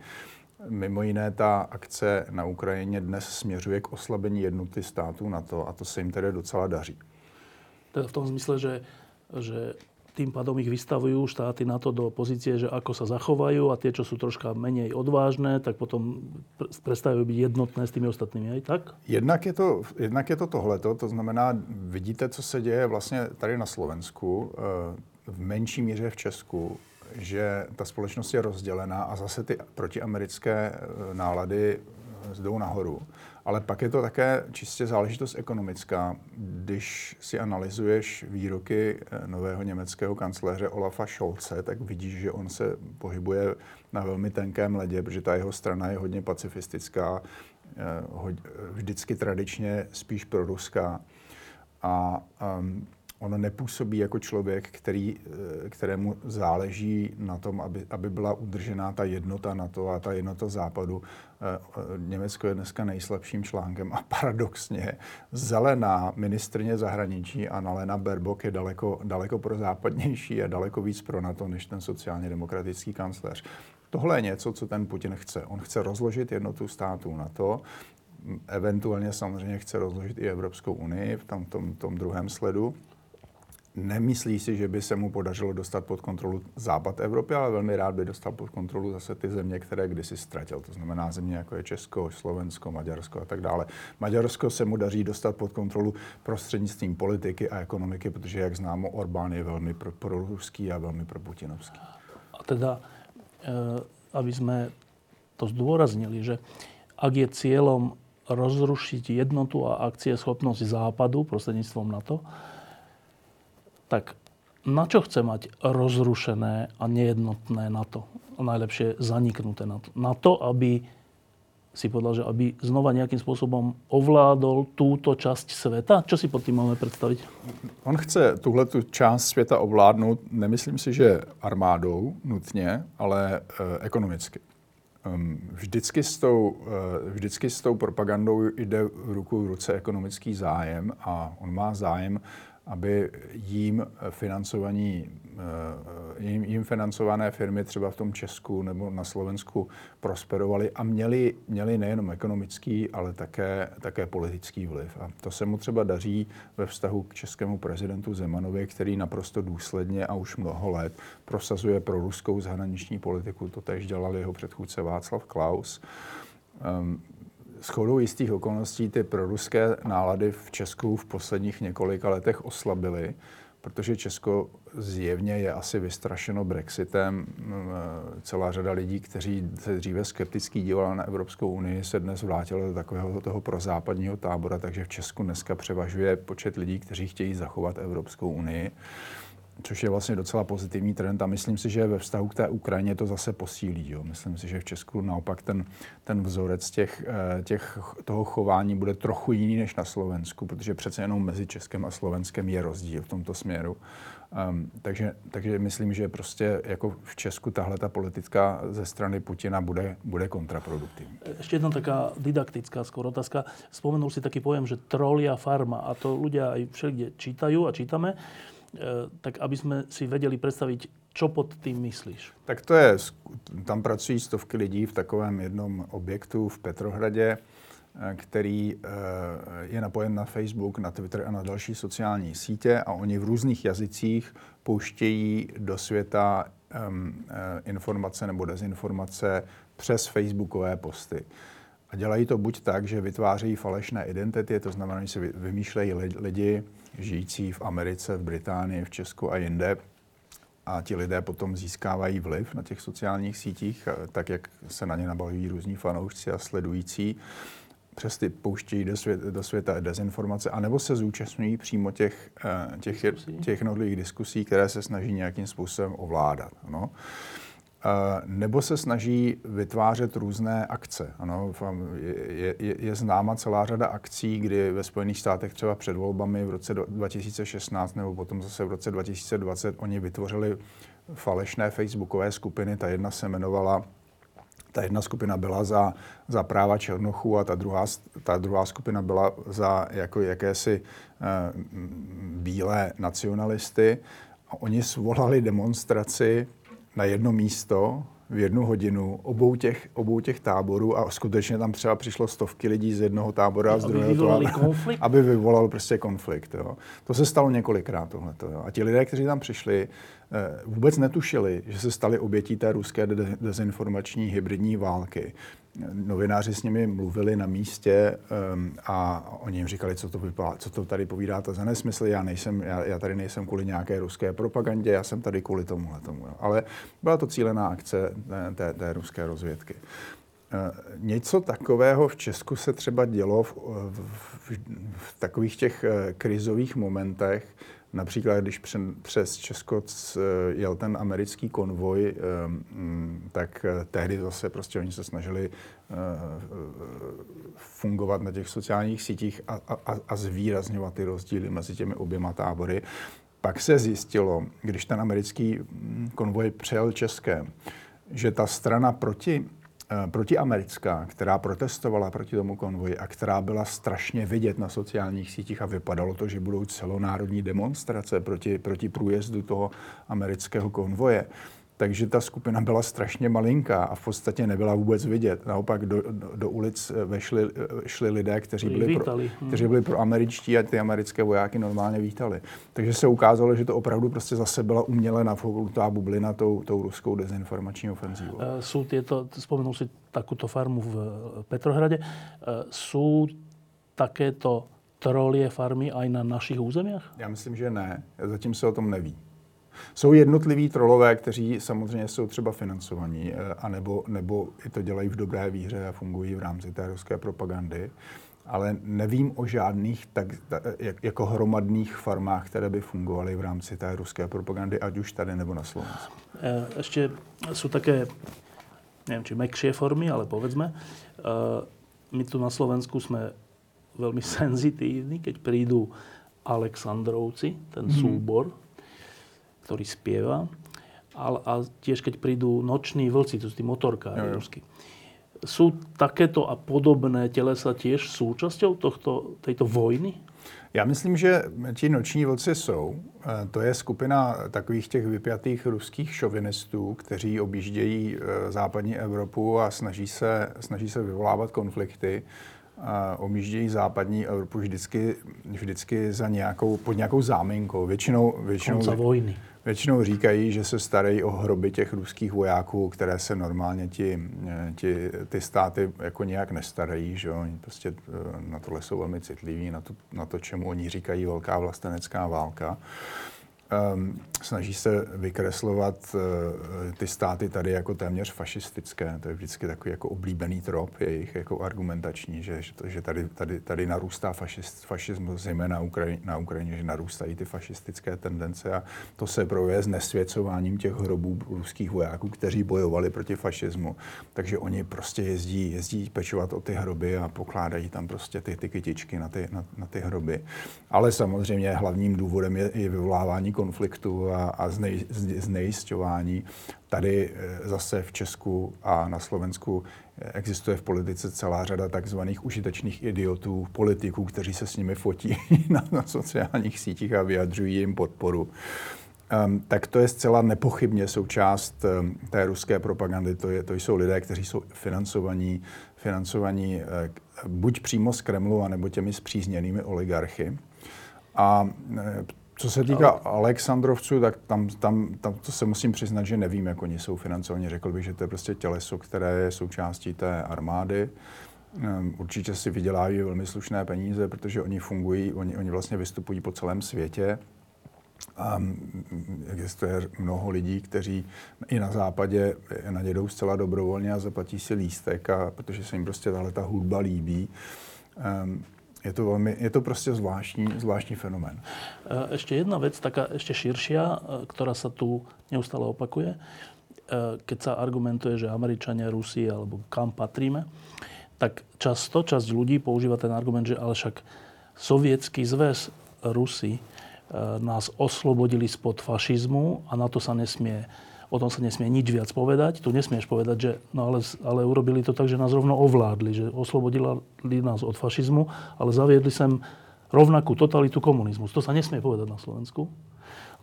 [SPEAKER 2] Mimo jiné ta akce na Ukrajině dnes směřuje k oslabení jednoty států na to a to se jim tedy docela daří.
[SPEAKER 1] Teda v tom smysle, že, že tým pádom ich vystavujú štáty na to do pozície, že ako sa zachovajú a tie, čo sú troška menej odvážne, tak potom prestávajú byť jednotné s tými ostatními, aj tak?
[SPEAKER 2] Jednak je to, jednak je to tohleto, to znamená, vidíte, co se děje vlastně tady na Slovensku, eh, v menší míře v Česku, že ta společnost je rozdělená a zase ty protiamerické eh, nálady jdou nahoru. Ale pak je to také čistě záležitost ekonomická. Když si analyzuješ výroky eh, nového německého kancléře Olafa Scholze, tak vidíš, že on se pohybuje na velmi tenkém ledě, protože ta jeho strana je hodně pacifistická, eh, vždycky tradičně spíš proruská. A um, on nepůsobí jako člověk, který, eh, kterému záleží na tom, aby, aby byla udržená ta jednota na to a ta jednota západu. Eh, eh, Německo je dneska nejslabším článkem a paradoxně zelená ministrně zahraničí Annalena Baerbock je daleko, daleko pro západnější a daleko víc pro NATO než ten sociálně demokratický kancléř. Tohle je něco, co ten Putin chce. On chce rozložit jednotu států na to, eventuálně samozřejmě chce rozložit i Evropskou unii v tom, tom, tom druhém sledu. Nemyslí si, že by se mu podařilo dostat pod kontrolu západ Evropy, ale velmi rád by dostal pod kontrolu zase ty země, které kdysi ztratil. To znamená země jako je Česko, Slovensko, Maďarsko a tak dále. Maďarsko se mu daří dostat pod kontrolu prostřednictvím politiky a ekonomiky, protože, jak známo, Orbán je velmi pro, proruský a velmi pro putinovský.
[SPEAKER 1] A teda, e, aby jsme to zdôraznili, že ak je cieľom rozrušiť jednotu a akcieschopnosť Západu prostredníctvom NATO, tak na čo chce mať rozrušené a nejednotné NATO? A najlepšie zaniknuté NATO. Na to, aby si povedal, že aby znova nějakým způsobem ovládol túto časť sveta? Čo si pod tím máme představit?
[SPEAKER 2] On chce tuhle tu část světa ovládnout, nemyslím si, že armádou nutně, ale e, ekonomicky. Um, vždycky s, tou, e, vždycky s tou propagandou jde ruku v ruce ekonomický zájem a on má zájem aby jim financovaní, eh, jim, jim financované firmy třeba v tom Česku nebo na Slovensku prosperovaly a měli, měli nejenom ekonomický, ale také, také politický vliv. A to se mu třeba daří ve vztahu k českému prezidentu Zemanovi, který naprosto důsledně a už mnoho let prosazuje pro ruskou zahraniční politiku. To tež dělal jeho předchůdce Václav Klaus. Um, shodou jistých okolností ty proruské nálady v Česku v posledních několika letech oslabily, protože Česko zjevně je asi vystrašeno Brexitem. Celá řada lidí, kteří se dříve skepticky dívali na Evropskou unii, se dnes vrátilo do takového toho prozápadního tábora, takže v Česku dneska převažuje počet lidí, kteří chtějí zachovat Evropskou unii. Což je vlastně docela pozitivní trend a myslím si, že ve vztahu k té Ukrajině to zase posílí. Jo. Myslím si, že v Česku naopak ten, ten vzorec těch, eh, těch, toho chování bude trochu jiný než na Slovensku, protože přece jenom mezi Českem a Slovenskem je rozdíl v tomto směru. Um, takže, takže myslím, že prostě jako v Česku tahle ta politika ze strany Putina bude, bude kontraproduktivní.
[SPEAKER 1] Ještě jedna taká didaktická skoro otázka. Spomenul si taký pojem, že trolia farma a to ľudia aj všelikde čítajú a čítame. E, tak aby jsme si vedeli představit, čo pod tím myslíš?
[SPEAKER 2] Tak to je, tam pracují stovky lidí v takovém jednom objektu v Petrohradě, e, který e, je napojen na Facebook, na Twitter a na další sociální sítě a oni v různých jazycích pouštějí do světa informace nebo dezinformace přes facebookové posty. A dělají to buď tak, že vytvářejí falešné identity, to znamená, že si vymýšlejí lidi, žijící v Americe, v Británii, v Česku a jinde. A ti lidé potom získávají vliv na těch sociálních sítích, eh, tak jak se na ně nabalují různí fanoušci a sledující. Přes ty pouštějí do, svět, do světa dezinformace, anebo se zúčastňují přímo těch, eh, těch, těch jednotlivých diskusí, které se snaží nějakým způsobem ovládat. No. Nebo se snaží vytvářet různé akce. Ano, je, je, je známa celá řada akcí, kdy ve Spojených státech třeba před volbami v roce 2016 nebo potom zase v roce 2020 oni vytvořili falešné facebookové skupiny. Ta jedna se jmenovala ta jedna skupina byla za, za práva Černochů a ta druhá, ta druhá skupina byla za jako jakési uh, bílé nacionalisty. A oni svolali demonstraci na jedno místo v jednu hodinu obou těch, obou těch táborů a skutečně tam třeba přišlo stovky lidí z jednoho tábora a z druhého
[SPEAKER 1] tábora, konflikt?
[SPEAKER 2] aby vyvolal prostě konflikt. Jo. To se stalo několikrát tohle. A ti lidé, kteří tam přišli, eh, vůbec netušili, že se stali obětí té ruské dezinformační hybridní války novináři s nimi mluvili na místě um, a oni jim říkali, co to, vypadá, co to tady povídáte za nesmysl, já, nejsem, já, já tady nejsem kvůli nějaké ruské propagandě, já jsem tady kvůli tomuhle tomu. Jo. Ale byla to cílená akce té, té, té ruské rozvědky. Uh, něco takového v Česku se třeba dělo v, v, v, v takových těch uh, krizových momentech, Například, když přes Česko jel ten americký konvoj, ehm, tak eh, tehdy zase prostě oni se snažili eh, fungovat na těch sociálních sítích a, a, a zvýrazňovat ty rozdíly mezi těmi oběma tábory. Pak se zjistilo, když ten americký hm, konvoj přejel České, že ta strana proti Eh, protiamerická, která protestovala proti tomu konvoji a která byla strašně vidět na sociálních sítích a vypadalo to, že budou celonárodní demonstrace proti, proti průjezdu toho amerického konvoje, takže ta skupina byla strašně malinká a v podstatě nebyla vůbec vidět. Naopak do, do, do ulic eh, vešli, eh, šli lidé, kteří byli, pro, kteří byli pro američtí a ty americké vojáky normálně vítali. Takže se ukázalo, že to opravdu prostě zase byla uměle nafouknutá bublina tou, tou ruskou dezinformační ofenzívou.
[SPEAKER 1] Jsou tyto, vzpomenul si takovou farmu v Petrohrade, uh, jsou takéto trolie farmy aj na našich územích?
[SPEAKER 2] Já myslím, že ne. Zatím se o tom neví. Jsou jednotliví trolové, kteří samozřejmě jsou třeba financovaní, eh, anebo, nebo i to dělají v dobré víře a fungují v rámci té ruské propagandy. Ale nevím o žádných tak, jako hromadných farmách, které by fungovaly v rámci té ruské propagandy, ať už tady nebo na Slovensku.
[SPEAKER 1] Eh, ještě jsou také, nevím, či mekšie formy, ale povedzme, eh, my tu na Slovensku jsme velmi senzitívni, keď prídu Alexandrovci, ten hmm. súbor, ktorý spieva. A, a tiež keď prídu noční vlci, to sú tí motorkári rusky. Sú takéto a podobné tělesa tiež súčasťou tohto, tejto vojny?
[SPEAKER 2] Já myslím, že ti noční vlci jsou. E, to je skupina takových těch vypjatých ruských šovinistů, kteří objíždějí e, západní Evropu a snaží se, snaží se vyvolávat konflikty. A objíždějí západní Evropu vždycky, vždycky za nějakou, pod nějakou záminkou. Většinou, většinou,
[SPEAKER 1] Konca vojny
[SPEAKER 2] Většinou říkají, že se starají o hroby těch ruských vojáků, které se normálně ti, ti, ty státy jako nějak nestarají. Že? Oni prostě eh, na tohle jsou velmi citliví, na to, na to, čemu oni říkají velká vlastenecká válka. Um, snaží se vykreslovat uh, ty státy tady jako téměř fašistické. To je vždycky takový jako oblíbený trop jejich jako argumentační, že, že tady, tady, tady narůstá fašist, fašismus, zejména na Ukrajině, na Ukrajině, že narůstají ty fašistické tendence a to se projevuje s nesvěcováním těch hrobů ruských vojáků, kteří bojovali proti fašismu. Takže oni prostě jezdí, jezdí pečovat o ty hroby a pokládají tam prostě ty, ty kytičky na ty, na, na ty hroby. Ale samozřejmě hlavním důvodem je i vyvolávání konfliktu a, a znej, znejisťování. Tady eh, zase v Česku a na Slovensku eh, existuje v politice celá řada takzvaných užitečných idiotů, politiků, kteří se s nimi fotí na, na sociálních sítích a vyjadřují jim podporu. Um, tak to je zcela nepochybně součást um, té ruské propagandy. To, je, to jsou lidé, kteří jsou financovaní, financovaní uh, buď přímo z Kremlu, anebo těmi zpřízněnými oligarchy. A uh, co se týká Ale... Alexandrovců, tak tam, tam, tam to se musím přiznat, že nevím, jak oni jsou financovaní. Řekl bych, že to je prostě těleso, které je součástí té armády. Um, určitě si vydělávají velmi slušné peníze, protože oni fungují, oni, oni vlastně vystupují po celém světě. A existuje mnoho lidí, kteří i na západě nadědou zcela dobrovolně a zaplatí si lístek, a, protože se jim prostě tahle ta hudba líbí. Um, je to, velmi, je to prostě zvláštní, zvláštní fenomén.
[SPEAKER 1] Ešte jedna vec, taká ešte širšia, ktorá sa tu neustále opakuje. Keď sa argumentuje, že Američania, Rusi alebo kam patríme, tak často časť ľudí používa ten argument, že ale však sovietský zväz Rusi nás oslobodili spod fašizmu a na to sa nesmie o tom sa nesmie nič viac povedať. Tu nesmieš povedať, že no ale, ale urobili to tak, že nás rovno ovládli, že oslobodili nás od fašizmu, ale zaviedli sem rovnakú totalitu komunizmus. To sa nesmie povedať na Slovensku,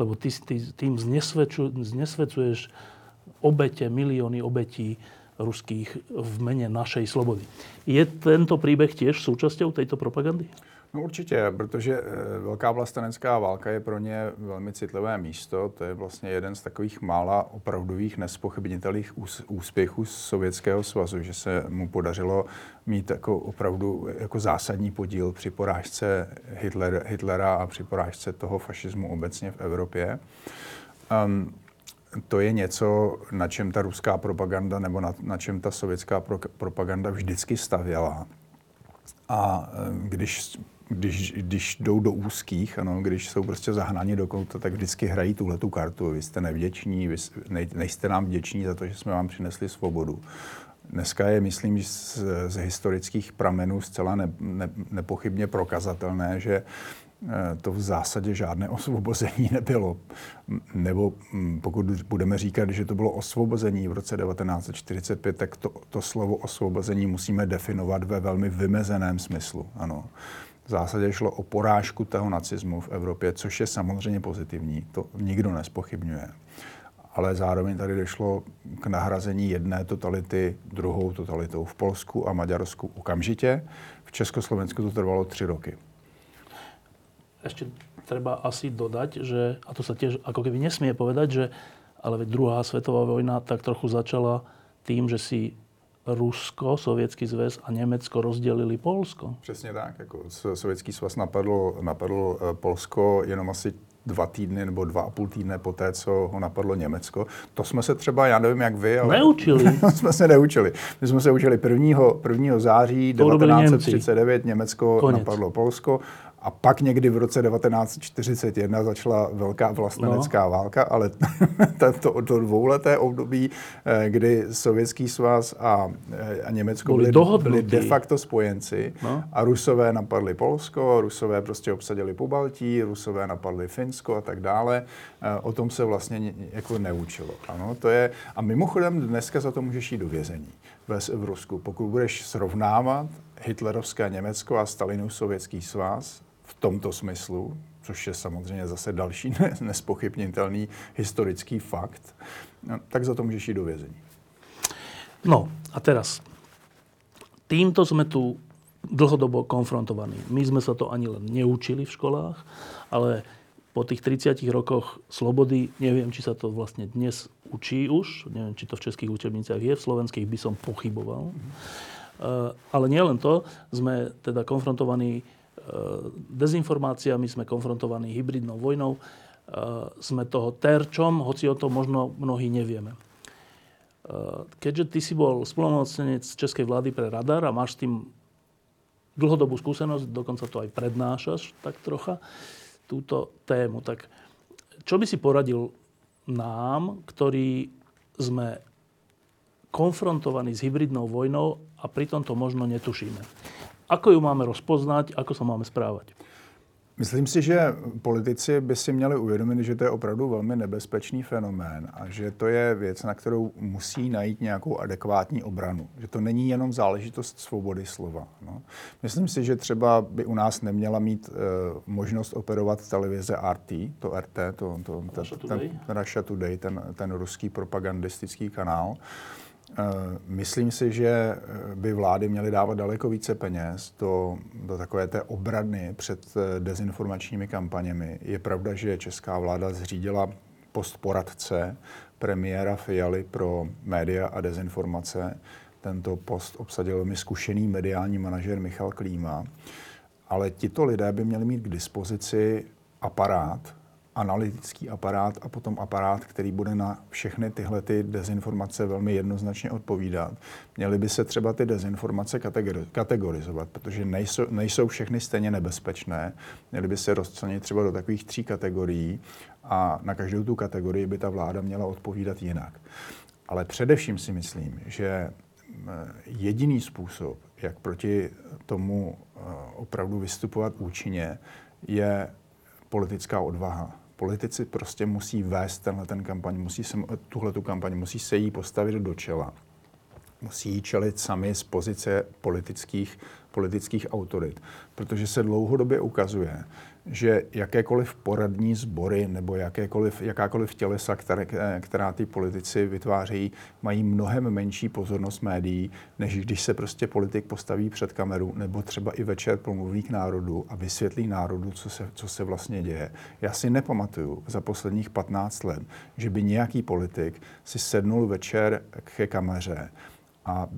[SPEAKER 1] lebo ty, ty tým znesvedcuješ obete, milióny obetí ruských v mene našej slobody. Je tento príbeh tiež súčasťou tejto propagandy?
[SPEAKER 2] No určitě, protože eh, Velká vlastenecká válka je pro ně velmi citlivé místo. To je vlastně jeden z takových mála opravdových nespochybnitelných úspěchů Sovětského svazu, že se mu podařilo mít jako opravdu jako zásadní podíl při porážce Hitler, Hitlera a při porážce toho fašismu obecně v Evropě. Um, to je něco, na čem ta ruská propaganda nebo na, na čem ta sovětská pro, propaganda vždycky stavěla. A když když, když jdou do úzkých, ano, když jsou prostě zahnáni do kouta, tak vždycky hrají tuhle tu kartu. Vy jste nevděční, vy nejste nám vděční za to, že jsme vám přinesli svobodu. Dneska je, myslím, z, z historických pramenů zcela ne, ne, nepochybně prokazatelné, že eh, to v zásadě žádné osvobození nebylo. Nebo hm, pokud budeme říkat, že to bylo osvobození v roce 1945, tak to, to slovo osvobození musíme definovat ve velmi vymezeném smyslu. Ano v zásadě šlo o porážku toho nacismu v Evropě, což je samozřejmě pozitivní, to nikdo nespochybňuje. Ale zároveň tady došlo k nahrazení jedné totality druhou totalitou v Polsku a Maďarsku okamžitě. V Československu to trvalo tři roky.
[SPEAKER 1] Ještě treba asi dodať, že, a to sa tiež ako keby nesmie povedať, že ale druhá svetová vojna tak trochu začala tým, že si Rusko, Sovětský zväz a Německo rozdělili Polsko.
[SPEAKER 2] Přesně tak. Jako Sovětský svaz napadl, napadl eh, Polsko jenom asi dva týdny nebo dva a půl týdne poté, co ho napadlo Německo. To jsme se třeba, já nevím jak vy, ale...
[SPEAKER 1] Neučili.
[SPEAKER 2] jsme se neučili. My jsme se učili 1. 1. září 1939 Německo Konec. napadlo Polsko a pak někdy v roce 1941 začala velká vlastenecká no. válka, ale to, to dvouleté období, eh, kdy Sovětský svaz a, eh, a Německo byli, byli de facto spojenci no. a Rusové napadli Polsko, Rusové prostě obsadili Pobaltí, Rusové napadli Finsko a tak dále. Eh, o tom se vlastně jako neučilo. Ano, to je, a mimochodem dneska za to můžeš jít do vězení v Rusku. Pokud budeš srovnávat hitlerovské Německo a Stalinův sovětský svaz, v tomto smyslu, což je samozřejmě zase další nespochybnitelný historický fakt, no, tak za to můžeš jít do vězení.
[SPEAKER 1] No a teraz, týmto jsme tu dlhodobo konfrontovaní. My jsme se to ani len neučili v školách, ale po tých 30 rokoch slobody, neviem, či sa to vlastne dnes učí už, neviem, či to v českých učebniciach je, v slovenských by som pochyboval. Mm. Ale nielen to, sme teda konfrontovaní dezinformáciami, sme konfrontovaní hybridnou vojnou. sme toho terčom, hoci o tom možno mnohí nevieme. Keďže ty si bol spolomocnenec Českej vlády pre radar a máš s tým dlhodobú skúsenosť, dokonca to aj prednášaš tak trocha, túto tému, tak čo by si poradil nám, ktorí sme konfrontovaní s hybridnou vojnou a pritom to možno netušíme? Ako ju máme rozpoznať, ako sa máme správať?
[SPEAKER 2] Myslím si, že politici by si měli uvědomit, že to je opravdu velmi nebezpečný fenomén a že to je věc, na kterou musí najít nějakou adekvátní obranu. Že to není jenom záležitost svobody slova. No. Myslím si, že třeba by u nás neměla mít uh, možnost operovat televize RT, to RT, to, to,
[SPEAKER 1] Russia
[SPEAKER 2] ten,
[SPEAKER 1] Today,
[SPEAKER 2] ten, Russia Today ten, ten ruský propagandistický kanál. Eh, myslím si, že eh, by vlády měly dávat daleko více peněz do, do takové té obrany před eh, dezinformačními kampaněmi. Je pravda, že česká vláda zřídila post poradce premiéra Fialy pro média a dezinformace. Tento post obsadil velmi zkušený mediální manažer Michal Klíma. Ale tito lidé by měli mít k dispozici aparát, analytický aparát a potom aparát, který bude na všechny tyhle ty dezinformace velmi jednoznačně odpovídat. Měly by se třeba ty dezinformace kategorizovat, protože nejsou, nejsou všechny stejně nebezpečné. Měly by se rozčlenit třeba do takových tří kategorií a na každou tu kategorii by ta vláda měla odpovídat jinak. Ale především si myslím, že jediný způsob, jak proti tomu opravdu vystupovat účinně, je politická odvaha politici prostě musí vést tenhle ten kampaň, musí se, tuhle tu kampaň, musí se jí postavit do čela. Musí jí čelit sami z pozice politických, politických autorit. Protože se dlouhodobě ukazuje, že jakékoliv poradní sbory nebo jakékoliv, jakákoliv tělesa, které, která ty politici vytvářejí, mají mnohem menší pozornost médií, než když se prostě politik postaví před kameru nebo třeba i večer promluví k národu a vysvětlí národu, co se, co se vlastně děje. Já si nepamatuju za posledních 15 let, že by nějaký politik si sednul večer ke kameře a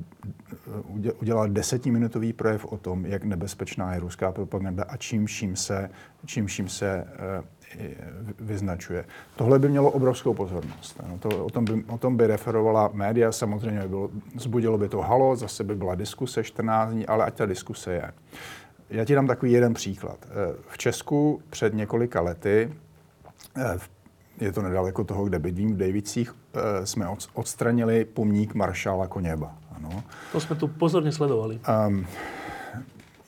[SPEAKER 2] udělal desetiminutový projev o tom, jak nebezpečná je ruská propaganda a čím vším se, čím vším se eh, vyznačuje. Tohle by mělo obrovskou pozornost. No, to, o, tom by, o tom by referovala média, samozřejmě by bylo, zbudilo by to halo, zase by byla diskuse 14 dní, ale ať ta diskuse je. Já ti dám takový jeden příklad. Eh, v Česku před několika lety, je to nedaleko toho, kde bydlím, v Davicích, jsme odstranili pomník maršála Koněba. Ano.
[SPEAKER 1] To jsme tu pozorně sledovali. Um,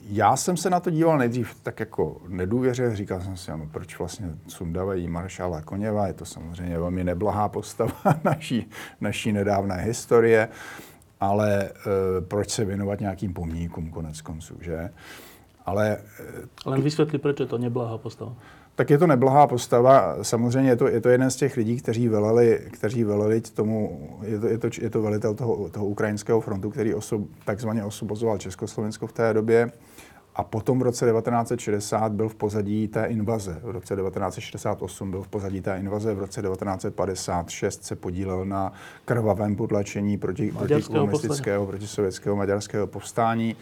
[SPEAKER 2] já jsem se na to díval nejdřív tak jako nedůvěře, říkal jsem si, ano, proč vlastně sundavají maršála Koněva, je to samozřejmě velmi neblahá postava naší, naší nedávné historie, ale e, proč se věnovat nějakým pomníkům konec konců, že? Ale...
[SPEAKER 1] Ale vysvětli, proč je to neblahá postava
[SPEAKER 2] tak je to neblahá postava. Samozřejmě je to, je to jeden z těch lidí, kteří veleli, kteří veleli tomu, je to, je to, je to velitel toho, toho ukrajinského frontu, který osob, takzvaně osobozoval Československo v té době. A potom v roce 1960 byl v pozadí té invaze. V roce 1968 byl v pozadí té invaze. V roce 1956 se podílel na krvavém potlačení proti, proti komunistického, proti sovětského maďarského povstání.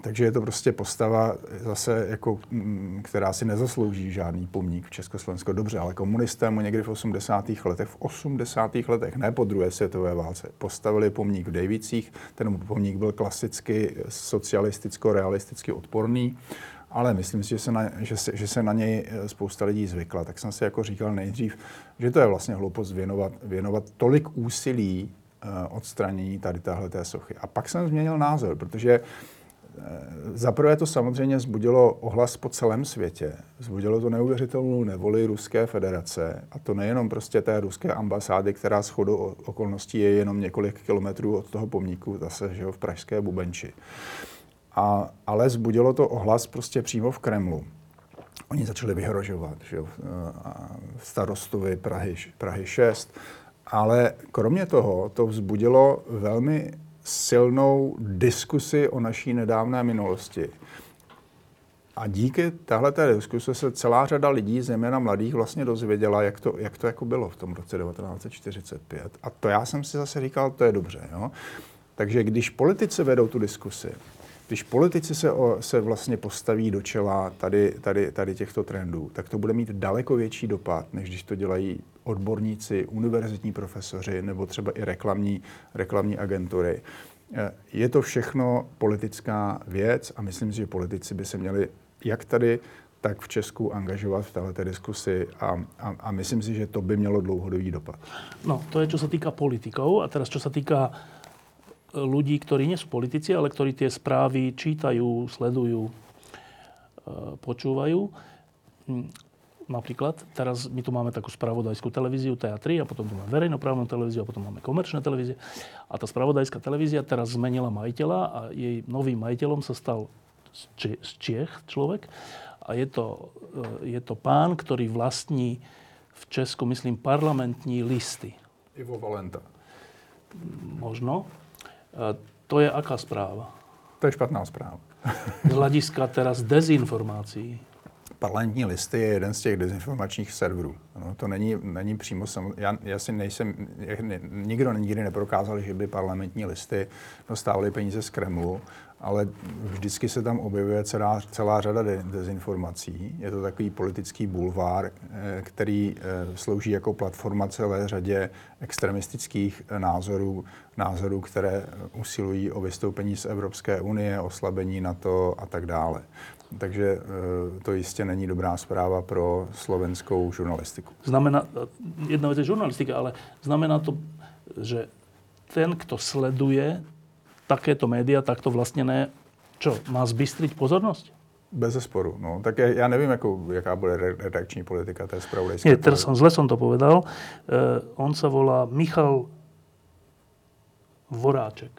[SPEAKER 2] Takže je to prostě postava zase, jako, mm, která si nezaslouží žádný pomník v Československu. Dobře, ale komunisté mu někdy v 80. letech, v 80. letech, ne po druhé světové válce, postavili pomník v Dejvicích. Ten pomník byl klasicky socialisticko-realisticky odporný, ale myslím si, že se, na, že, se, že se na něj eh, spousta lidí zvykla. Tak jsem si jako říkal nejdřív, že to je vlastně hloupost věnovat, věnovat tolik úsilí uh, odstranění tady téhle sochy. A pak jsem změnil názor, protože Zaprvé to samozřejmě zbudilo ohlas po celém světě. Zbudilo to neuvěřitelnou nevoli Ruské federace. A to nejenom prostě té ruské ambasády, která s chodou okolností je jenom několik kilometrů od toho pomníku, zase že jo, v Pražské Bubenči. A, ale zbudilo to ohlas prostě přímo v Kremlu. Oni začali vyhrožovat, že jo, starostovi Prahy, Prahy 6. Ale kromě toho to vzbudilo velmi silnou diskusi o naší nedávné minulosti. A díky téhle diskuse se celá řada lidí, zejména mladých, vlastně dozvěděla, jak to, jak to jako bylo v tom roce 1945. A to já jsem si zase říkal, to je dobře. Jo? Takže když politici vedou tu diskusi, když politici se, o, se vlastně postaví do čela tady, tady, tady těchto trendů, tak to bude mít daleko větší dopad, než když to dělají odborníci, univerzitní profesoři nebo třeba i reklamní, reklamní agentury. Eh, je to všechno politická věc a myslím si, že politici by se měli jak tady, tak v Česku angažovat v této diskusi a, a, a myslím si, že to by mělo dlouhodobý dopad.
[SPEAKER 1] No, to je, čo sa týka politikov. A teraz, čo sa týka e, ľudí, ktorí nie sú politici, ale ktorí tie správy čítajú, sledujú, e, počúvajú. Napríklad, teraz my tu máme takú spravodajskú televíziu TA3 a potom tu máme verejnoprávnu televíziu a potom máme komerčné televízie. A tá spravodajská televízia teraz zmenila majiteľa a jej novým majiteľom sa stal z Čiech človek a je to, e, je to pán, ktorý vlastní v Česku, myslím, parlamentní listy.
[SPEAKER 2] Ivo Valenta.
[SPEAKER 1] Možno. To je aká správa?
[SPEAKER 2] To je špatná správa.
[SPEAKER 1] Z hľadiska teraz dezinformácií.
[SPEAKER 2] Parlamentní listy je jeden z těch dezinformačních serverů. No, to není, není přímo sam... Já, já si nejsem... Nikdo nikdy neprokázal, že by parlamentní listy dostávaly peníze z Kremlu ale vždycky se tam objevuje celá, celá řada de, dezinformací. Je to takový politický bulvár, eh, který eh, slouží jako platforma celé řadě extremistických eh, názorů, názorů, které usilují o vystoupení z Evropské unie, oslabení NATO a tak dále. Takže to jistě není dobrá zpráva pro slovenskou žurnalistiku.
[SPEAKER 1] Znamená, jedna věc je žurnalistika, ale znamená to, že ten, kto sleduje takéto média, takto vlastněné, čo, má zbystriť pozornosť?
[SPEAKER 2] Bez zesporu. No. Tak já, já nevím, jako, jaká bude redakční politika té zpravodajské.
[SPEAKER 1] Nie, teraz som, zle som to povedal. Uh, on sa volá Michal Voráček.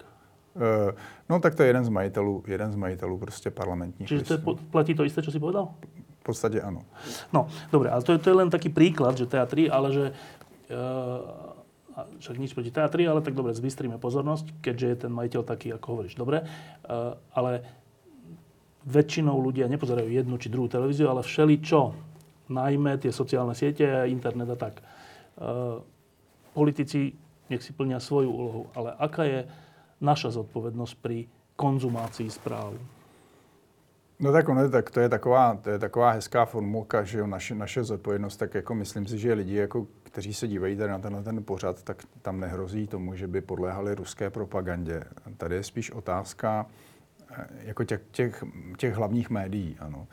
[SPEAKER 2] Uh, no tak to je jeden z majitelů, jeden z majitelů prostě parlamentních
[SPEAKER 1] Čiže to je, platí to isté, čo si povedal?
[SPEAKER 2] V podstatě ano.
[SPEAKER 1] No, dobre, ale to je, to je len taký príklad, že teatri, ale že uh, a však nič proti teatri, ale tak dobre, zbystríme pozornosť, keďže je ten majiteľ taký, ako hovoríš. Dobre, e, ale väčšinou ľudia nepozerajú jednu či druhú televíziu, ale všeli čo, najmä tie sociálne siete, internet a tak. E, politici nech si plnia svoju úlohu, ale aká je naša zodpovednosť pri konzumácii správ?
[SPEAKER 2] No tak ono, tak to je taková, to je taková hezká formulka, že jo, naše, naše zodpovědnost, tak jako myslím si, že lidi, jako, kteří se dívají tady na tenhle ten pořad, tak tam nehrozí tomu, že by podléhali ruské propagandě. Tady je spíš otázka eh, jako těch, těch, těch hlavních médií. Ano.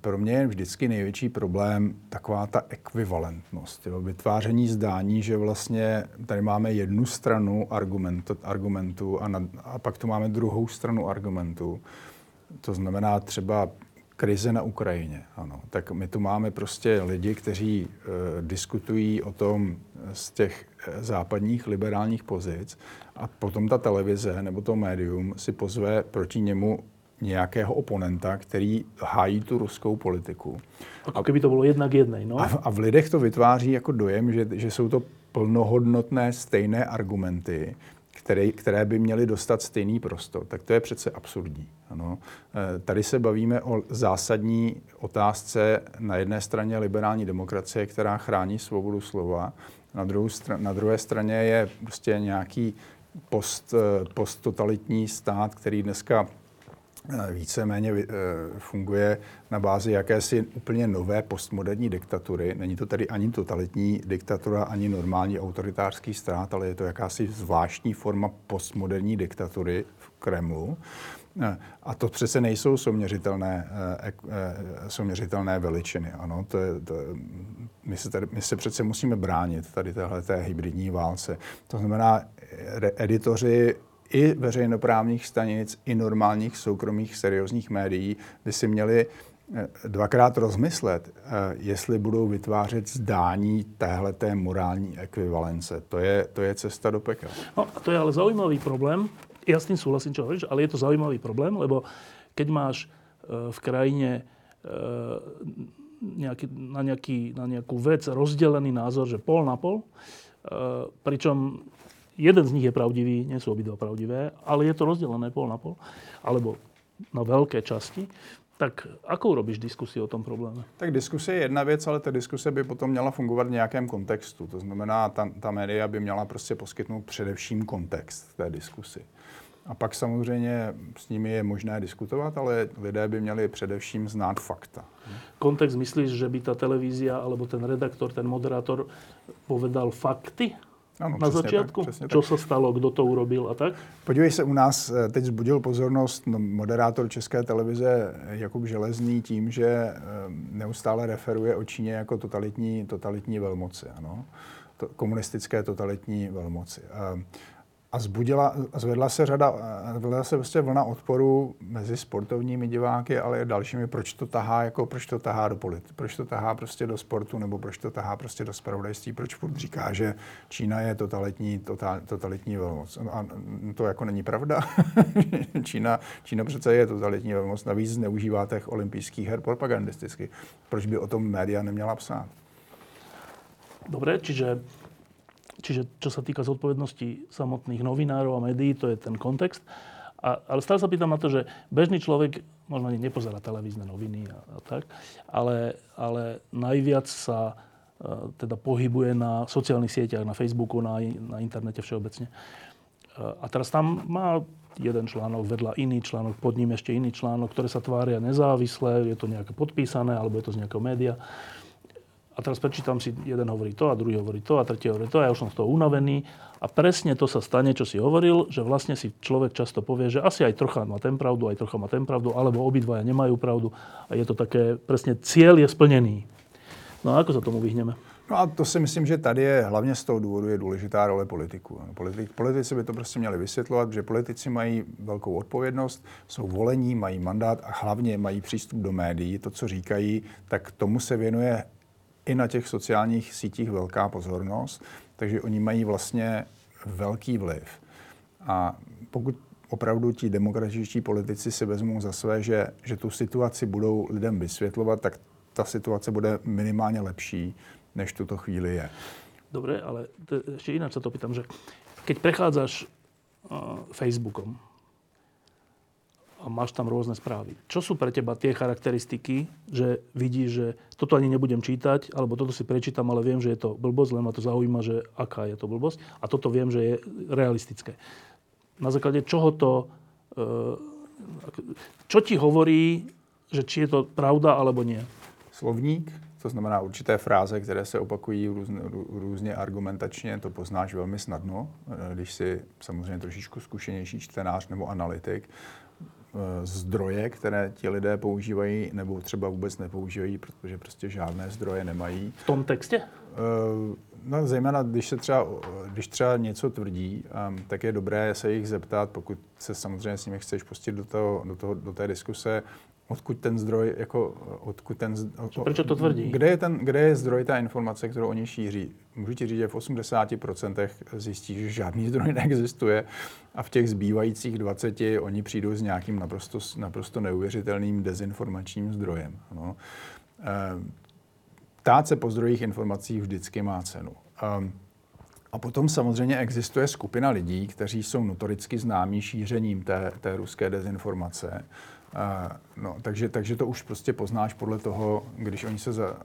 [SPEAKER 2] Pro mě je vždycky největší problém taková ta ekvivalentnost. Jo. Vytváření zdání, že vlastně tady máme jednu stranu argumentu, argumentu a, na, a pak tu máme druhou stranu argumentu. To znamená třeba krize na Ukrajině. Ano. Tak my tu máme prostě lidi, kteří e, diskutují o tom z těch e, západních liberálních pozic a potom ta televize nebo to médium si pozve proti němu nějakého oponenta, který hájí tu ruskou politiku.
[SPEAKER 1] Jako kdyby to bylo jednak jednej, no?
[SPEAKER 2] A, a v lidech to vytváří jako dojem, že, že jsou to plnohodnotné stejné argumenty, které, které by měly dostat stejný prostor, tak to je přece absurdní. Ano. E, tady se bavíme o zásadní otázce na jedné straně liberální demokracie, která chrání svobodu slova, na, druhou str- na druhé straně je prostě nějaký post, e, posttotalitní stát, který dneska Eh, víceméně eh, funguje na bázi jakési úplně nové postmoderní diktatury. Není to tedy ani totalitní diktatura, ani normální autoritářský stát, ale je to jakási zvláštní forma postmoderní diktatury v Kremlu. Eh, a to přece nejsou soměřitelné, soměřitelné veličiny. Ano, to je, to, my, se tady, my se přece musíme bránit tady téhle hybridní válce. To znamená, editoři i veřejnoprávních stanic, i normálních soukromých seriózních médií by si měli eh, dvakrát rozmyslet, eh, jestli budou vytvářet zdání téhleté morální ekvivalence. To je, to je cesta do pekel.
[SPEAKER 1] No a to je ale zaujímavý problém. Ja s tým súhlasím, čo hovoríš, ale je to zaujímavý problém, lebo keď máš eh, v krajine nejaký, na, nejaký, na nejakú vec rozdelený názor, že pol na pol, pričom jeden z nich je pravdivý, nie sú obidva pravdivé, ale je to rozdelené pol na pol, alebo na veľké časti, tak ako urobíš diskusi o tom probléme?
[SPEAKER 2] Tak diskuse je jedna věc, ale ta diskuse by potom měla fungovat v nějakém kontextu. To znamená, ta, ta média by měla prostě poskytnout především kontext té diskusi. A pak samozřejmě s nimi je možné diskutovat, ale lidé by měli především znát fakta.
[SPEAKER 1] Kontext myslíš, že by ta televízia alebo ten redaktor, ten moderátor povedal fakty? Ano, na začátku? Tak, Čo se stalo, kdo to urobil a tak?
[SPEAKER 2] Podívej se, u nás eh, teď zbudil pozornost no, moderátor České televize Jakub Železný tím, že eh, neustále referuje o Číně jako totalitní, totalitní velmoci. Ano? To, komunistické totalitní velmoci. A a zbudila, zvedla se řada, zvedla se prostě vlna odporu mezi sportovními diváky, ale i dalšími, proč to tahá, jako proč to tahá do polit, proč to tahá prostě do sportu, nebo proč to tahá prostě do spravodajství, proč furt říká, že Čína je totalitní, total, totalitní velmoc. A to jako není pravda. Čína, Čína přece je totalitní velmoc, navíc zneužívá těch olympijských her propagandisticky. Proč by o tom média neměla psát?
[SPEAKER 1] Dobre, čiže Čiže čo sa týka zodpovednosti samotných novinárov a médií, to je ten kontext. A, ale stále sa pýtam na to, že bežný človek možno ani nepozerá televízne noviny a, a tak, ale, ale najviac sa e, teda pohybuje na sociálnych sieťach, na Facebooku, na, na internete všeobecne. E, a teraz tam má jeden článok, vedľa iný článok, pod ním ešte iný článok, ktoré sa tvária nezávisle, je to nejaké podpísané, alebo je to z nejakého média. A teraz prečítam si, jeden hovorí to a druhý hovorí to a tretí hovorí to a ja už som z toho unavený. A presne to sa stane, čo si hovoril, že vlastne si človek často povie, že asi aj trocha má ten pravdu, aj trocha má ten pravdu, alebo obidvaja nemajú pravdu. A je to také, presne cieľ je splnený. No a ako sa tomu vyhneme?
[SPEAKER 2] No a to si myslím, že tady je hlavně z toho důvodu je důležitá role politiků. Politik, politici by to prostě měli vysvětlovat, že politici mají velkou odpovědnost, jsou volení, mají mandát a hlavně mají přístup do médií. To, co říkají, tak tomu se věnuje i na těch sociálních sítích velká pozornost, takže oni mají vlastně velký vliv. A pokud opravdu ti demokratičtí politici si vezmou za své, že, že tu situaci budou lidem vysvětlovat, tak ta situace bude minimálně lepší, než tuto chvíli je.
[SPEAKER 1] Dobre, ale ešte ináč sa to pýtam, že keď prechádzaš uh, Facebookom, a máš tam rôzne správy. Čo sú pre teba tie charakteristiky, že vidíš, že toto ani nebudem čítať, alebo toto si prečítam, ale viem, že je to blbosť, len ma to zaujíma, že aká je to blbosť. A toto viem, že je realistické. Na základe čoho to... E, čo ti hovorí, že či je to pravda, alebo nie?
[SPEAKER 2] Slovník, to znamená určité fráze, které se opakují různě, různě argumentačně, to poznáš velmi snadno, e, když si samozřejmě trošičku zkušenější čtenář nebo analytik. Eh, zdroje, které ti lidé používají, nebo třeba vůbec nepoužívají, protože prostě žádné zdroje nemají.
[SPEAKER 1] V tom textě?
[SPEAKER 2] Eh, no, zejména, když se třeba, když třeba něco tvrdí, ehm, tak je dobré se jich zeptat, pokud se samozřejmě s nimi chceš pustit do, toho, do, toho, do té diskuse, odkud ten zdroj, jako odkud ten...
[SPEAKER 1] Proč to tvrdí?
[SPEAKER 2] Kde je, ten, kde je zdroj ta informace, kterou oni šíří? Můžu ti říct, že v 80% zjistí, že žádný zdroj neexistuje a v těch zbývajících 20 oni přijdou s nějakým naprosto, naprosto neuvěřitelným dezinformačním zdrojem. No. Tát se po zdrojích informací vždycky má cenu. Ehm, a potom samozřejmě existuje skupina lidí, kteří jsou notoricky známí šířením té, té ruské dezinformace. No, takže, takže to už prostě poznáš podle toho, když oni se za, uh,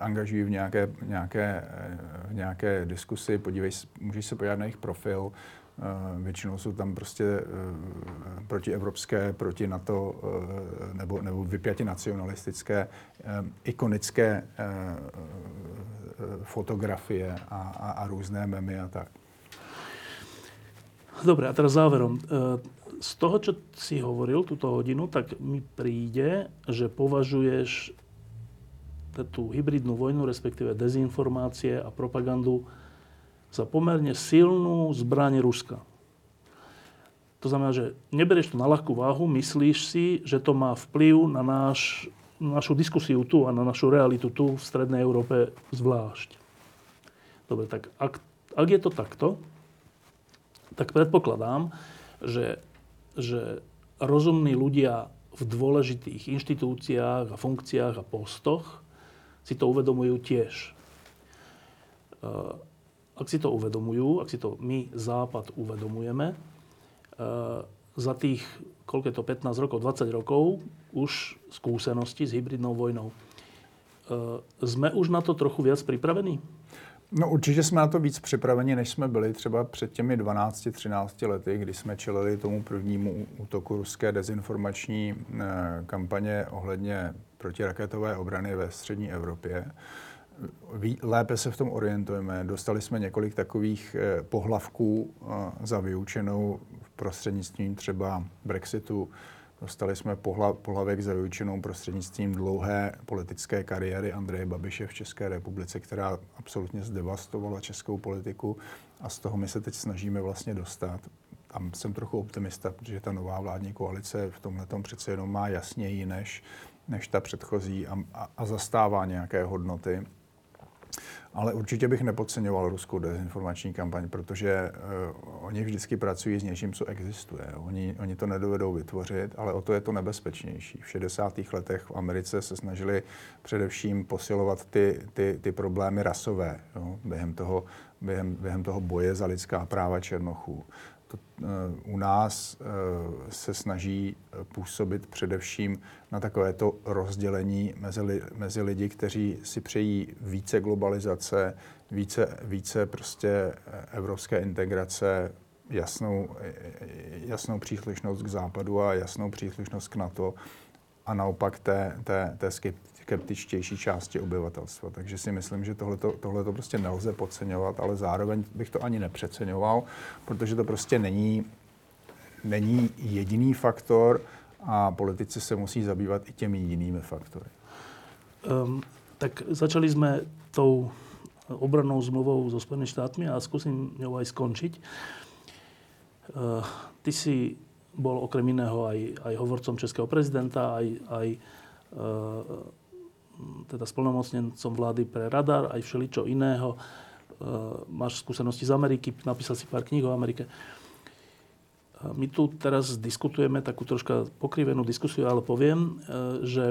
[SPEAKER 2] angažují v nějaké, nějaké, v nějaké diskusi, podívej, můžeš se podívat na jejich profil, uh, většinou jsou tam prostě protievropské, proti NATO nebo, nebo vypjatě nacionalistické, ikonické fotografie a, a, a různé memy a tak.
[SPEAKER 1] Dobre, a teraz záverom z toho, čo si hovoril túto hodinu, tak mi príde, že považuješ tú hybridnú vojnu, respektíve dezinformácie a propagandu za pomerne silnú zbraň Ruska. To znamená, že neberieš to na ľahkú váhu, myslíš si, že to má vplyv na náš, našu diskusiu tu a na našu realitu tu v Strednej Európe zvlášť. Dobre, tak ak, ak je to takto, tak predpokladám, že že rozumní ľudia v dôležitých inštitúciách a funkciách a postoch si to uvedomujú tiež. Eh, ak si to uvedomujú, ak si to my, Západ, uvedomujeme, eh, za tých, koľko je to, 15 rokov, 20 rokov, už skúsenosti s hybridnou vojnou, eh, sme už na to trochu viac pripravení?
[SPEAKER 2] No určitě jsme na to víc připraveni, než jsme byli třeba před těmi 12-13 lety, kdy jsme čelili tomu prvnímu útoku ruské dezinformační eh, kampaně ohledně protiraketové obrany ve střední Evropě. Lépe se v tom orientujeme. Dostali jsme několik takových eh, pohlavků eh, za vyučenou prostřednictvím třeba Brexitu, Dostali jsme pohlavek za vyučenou prostřednictvím dlouhé politické kariéry Andreje Babiše v České republice, která absolutně zdevastovala českou politiku a z toho my se teď snažíme vlastně dostat. Tam jsem trochu optimista, protože ta nová vládní koalice v tomhle přece jenom má jasněji než, než ta předchozí a, a, a zastává nějaké hodnoty. Ale určitě bych nepodceňoval ruskou dezinformační kampaň, protože uh, oni vždycky pracují s něčím, co existuje. Oni, oni to nedovedou vytvořit, ale o to je to nebezpečnější. V 60. letech v Americe se snažili především posilovat ty, ty, ty problémy rasové jo, během, toho, během, během toho boje za lidská práva Černochů to, uh, u nás uh, se snaží eh, působit především na takovéto rozdělení mezi, mezi lidi, kteří si přejí více globalizace, více, více prostě evropské integrace, jasnou, jasnou příslušnost k západu a jasnou příslušnost k NATO a naopak té, té, té skeptičtější části obyvatelstva. Takže si myslím, že tohle to prostě nelze podceňovat, ale zároveň bych to ani nepřeceňoval, protože to prostě není, není jediný faktor a politici se musí zabývat i těmi jinými faktory.
[SPEAKER 1] Um, tak začali jsme tou obranou zmluvou so Spojenými štátmi a skúsim ňou aj skončiť. Uh, ty si bol okrem iného aj, aj hovorcom českého prezidenta, aj, aj uh, teda splnomocnencom vlády pre radar, aj všeličo iného. E, máš skúsenosti z Ameriky, napísal si pár kníh o Amerike. E, my tu teraz diskutujeme takú troška pokrivenú diskusiu, ale poviem, e, že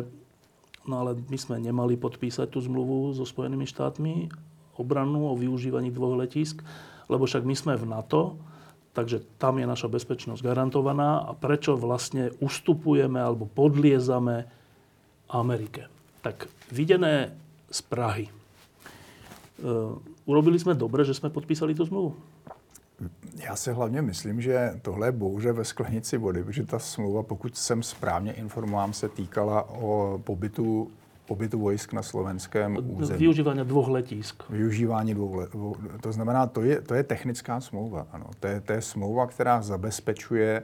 [SPEAKER 1] no ale my sme nemali podpísať tú zmluvu so Spojenými štátmi obranu o využívaní dvoch letisk, lebo však my sme v NATO, takže tam je naša bezpečnosť garantovaná a prečo vlastne ustupujeme alebo podliezame Amerike. Tak videné z Prahy. Uh, urobili jsme dobře, že jsme podpísali tu smlouvu?
[SPEAKER 2] Já si hlavně myslím, že tohle je bouře ve sklenici vody, protože ta smlouva, pokud jsem správně informován, se týkala o pobytu pobytu vojsk na slovenském území.
[SPEAKER 1] Využívání dvou letisk.
[SPEAKER 2] Využívání dvou let. To znamená, to je, to je technická smlouva. Ano. To, je, to je smlouva, která zabezpečuje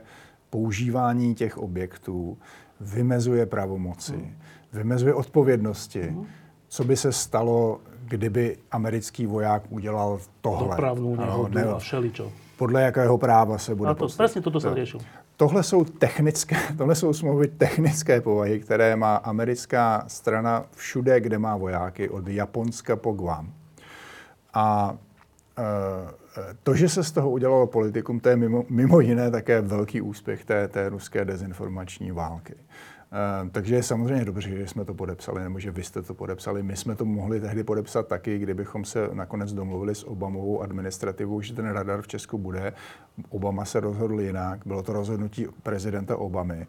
[SPEAKER 2] používání těch objektů, vymezuje pravomoci, hmm vymezuje odpovědnosti. Mm. Co by se stalo, kdyby americký voják udělal tohle?
[SPEAKER 1] Dopravnou nehodu ne, a všeličo.
[SPEAKER 2] Podle jakého práva se bude
[SPEAKER 1] A to, přesně toto se řešil.
[SPEAKER 2] Tohle jsou technické, tohle jsou smlouvy technické povahy, které má americká strana všude, kde má vojáky, od Japonska po Guam. A e, to, že se z toho udělalo politikum, to je mimo, mimo jiné také velký úspěch té, té ruské dezinformační války. Ehm, takže je samozřejmě dobře, že jsme to podepsali, nebo že vy jste to podepsali. My jsme to mohli tehdy podepsat taky, kdybychom se nakonec domluvili s Obamovou administrativou, že ten radar v Česku bude. Obama se rozhodl jinak, bylo to rozhodnutí prezidenta Obamy.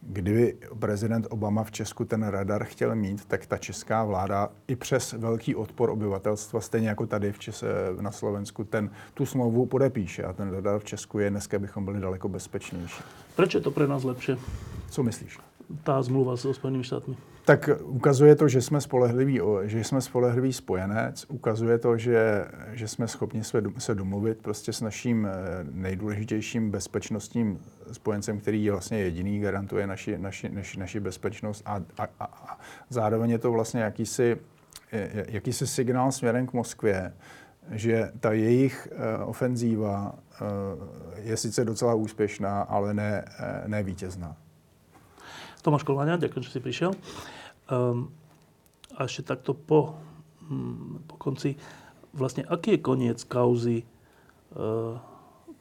[SPEAKER 2] Kdyby prezident Obama v Česku ten radar chtěl mít, tak ta česká vláda i přes velký odpor obyvatelstva, stejně jako tady v Čese, na Slovensku, ten, tu smlouvu podepíše a ten radar v Česku je dneska bychom byli daleko bezpečnější.
[SPEAKER 1] Proč je to pro nás lepší?
[SPEAKER 2] Co myslíš?
[SPEAKER 1] Ta zmluva s Spojenými štátmi?
[SPEAKER 2] Tak ukazuje to, že jsme spolehlivý, že jsme spolehlivý spojenec, ukazuje to, že, že jsme schopni se, se domluvit prostě s naším eh, nejdůležitějším bezpečnostním spojencem, který je vlastně jediný, garantuje naši, naši, naši, naši bezpečnost a, a, a, a zároveň je to vlastně jakýsi, jakýsi signál směrem k Moskvě, že ta jejich uh, ofenzíva uh, je sice docela úspěšná, ale ne, ne vítězná.
[SPEAKER 1] Tomáš Kolváňa, ďakujem, že si prišiel. Um, a ešte takto po, hm, po konci, vlastne aký je koniec kauzy uh,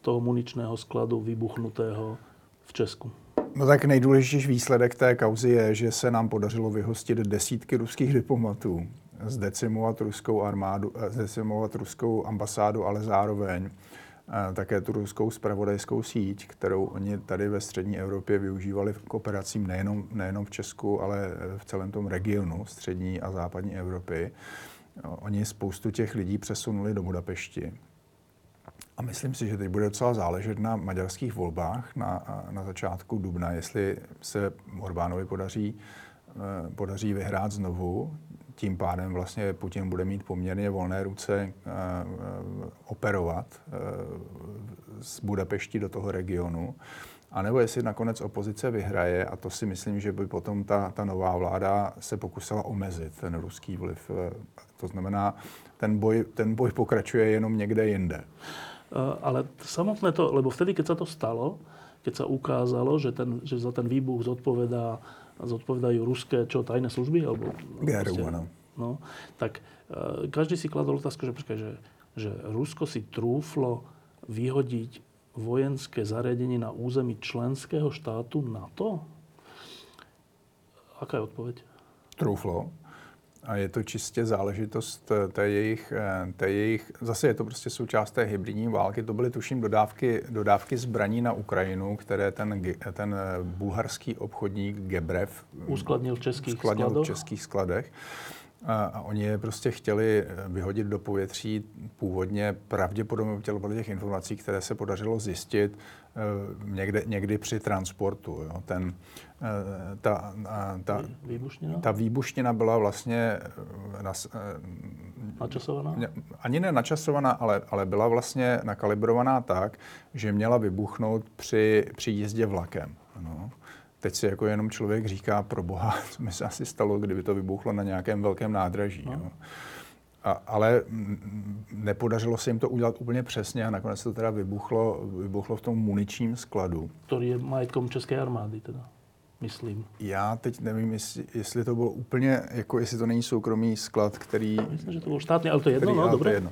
[SPEAKER 1] toho muničného skladu vybuchnutého v Česku?
[SPEAKER 2] No tak nejdůležitější výsledek té kauzy je, že se nám podařilo vyhostit desítky ruských diplomatů, zdecimovat ruskou armádu, eh, zdecimovat ruskou ambasádu, ale zároveň také tu ruskou spravodajskou síť, kterou oni tady ve střední Evropě využívali k operacím nejenom, nejenom v Česku, ale v celém tom regionu střední a západní Evropy. Oni spoustu těch lidí přesunuli do Budapešti. A myslím si, že teď bude docela záležet na maďarských volbách na, na začátku dubna, jestli se Orbánovi podaří, eh, podaří vyhrát znovu. Tím pádem vlastně Putin bude mít poměrně volné ruce eh, eh, operovat z Budapešti do toho regionu. A nebo jestli nakonec opozice vyhraje, a to si myslím, že by potom ta, ta nová vláda se pokusila omezit ten ruský vliv. To znamená, ten boj, ten boj pokračuje jenom někde jinde.
[SPEAKER 1] Eh, ale samotné to, lebo vtedy, keď sa to stalo, keď sa ukázalo, že, ten, že za ten výbuch zodpovedá, zodpovedajú ruské čo, tajné služby? Alebo,
[SPEAKER 2] GRU, áno.
[SPEAKER 1] No, tak uh, každý si kladol otázku, že, počkaj, že, že Rusko si trúflo vyhodiť vojenské zariadenie na území členského štátu NATO? Aká je odpoveď?
[SPEAKER 2] Trúflo a je to čistě záležitost eh, té jejich, eh, té jejich, zase je to prostě součást té hybridní války. To byly tuším dodávky, dodávky zbraní na Ukrajinu, které ten, ten eh, bulharský obchodník Gebrev
[SPEAKER 1] uskladnil v českých,
[SPEAKER 2] uskladnil v českých skladech. A, a oni je prostě chtěli vyhodit do povětří původně pravděpodobně podle těch informací, které se podařilo zjistit někde, někdy při transportu. Jo. Ten,
[SPEAKER 1] Eh, ta, ta, výbušnina?
[SPEAKER 2] ta výbušnina byla vlastně
[SPEAKER 1] eh, nas, eh, načasovaná?
[SPEAKER 2] Ani ne načasovaná, ale, ale byla vlastně nakalibrovaná tak, že měla vybuchnout při, při jízdě vlakem. No. Teď si jako jenom člověk říká, pro boha, co mi se asi stalo, kdyby to vybuchlo na nějakém velkém nádraží. No. Jo. A, ale nepodařilo se jim to udělat úplně přesně a nakonec to teda vybuchlo, vybuchlo v tom muničním skladu.
[SPEAKER 1] Který je majetkom České armády teda myslím.
[SPEAKER 2] Já teď nevím, jestli, jestli to bylo úplně, jako jestli to není soukromý sklad, který...
[SPEAKER 1] Myslím, že to byl státní, ale to je jedno, který, no, dobré. jedno.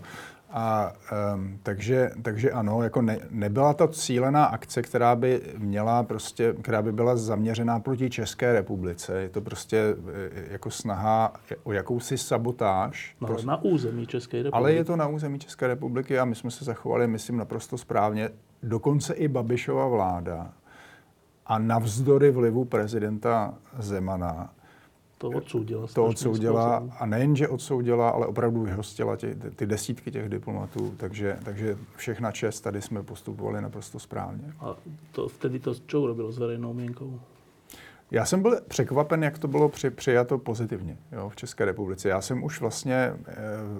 [SPEAKER 2] A um, takže, takže ano, jako ne, nebyla to cílená akce, která by měla prostě, která by byla zaměřená proti České republice. Je to prostě e, jako snaha o jakousi sabotáž.
[SPEAKER 1] No, prostě, na území České republiky.
[SPEAKER 2] Ale je to na území České republiky a my jsme se zachovali, myslím, naprosto správně. Dokonce i Babišova vláda a navzdory vlivu prezidenta Zemana
[SPEAKER 1] to odsoudila.
[SPEAKER 2] To odsoudila a nejen, že odsoudila, ale opravdu vyhostila tě, ty desítky těch diplomatů, takže, takže všechna čest, tady jsme postupovali naprosto správně.
[SPEAKER 1] A to vtedy to čo urobilo s verejnou mienkou?
[SPEAKER 2] Já jsem byl překvapen, jak to bylo při, přijato pozitivně jo, v České republice. Já jsem už vlastně eh,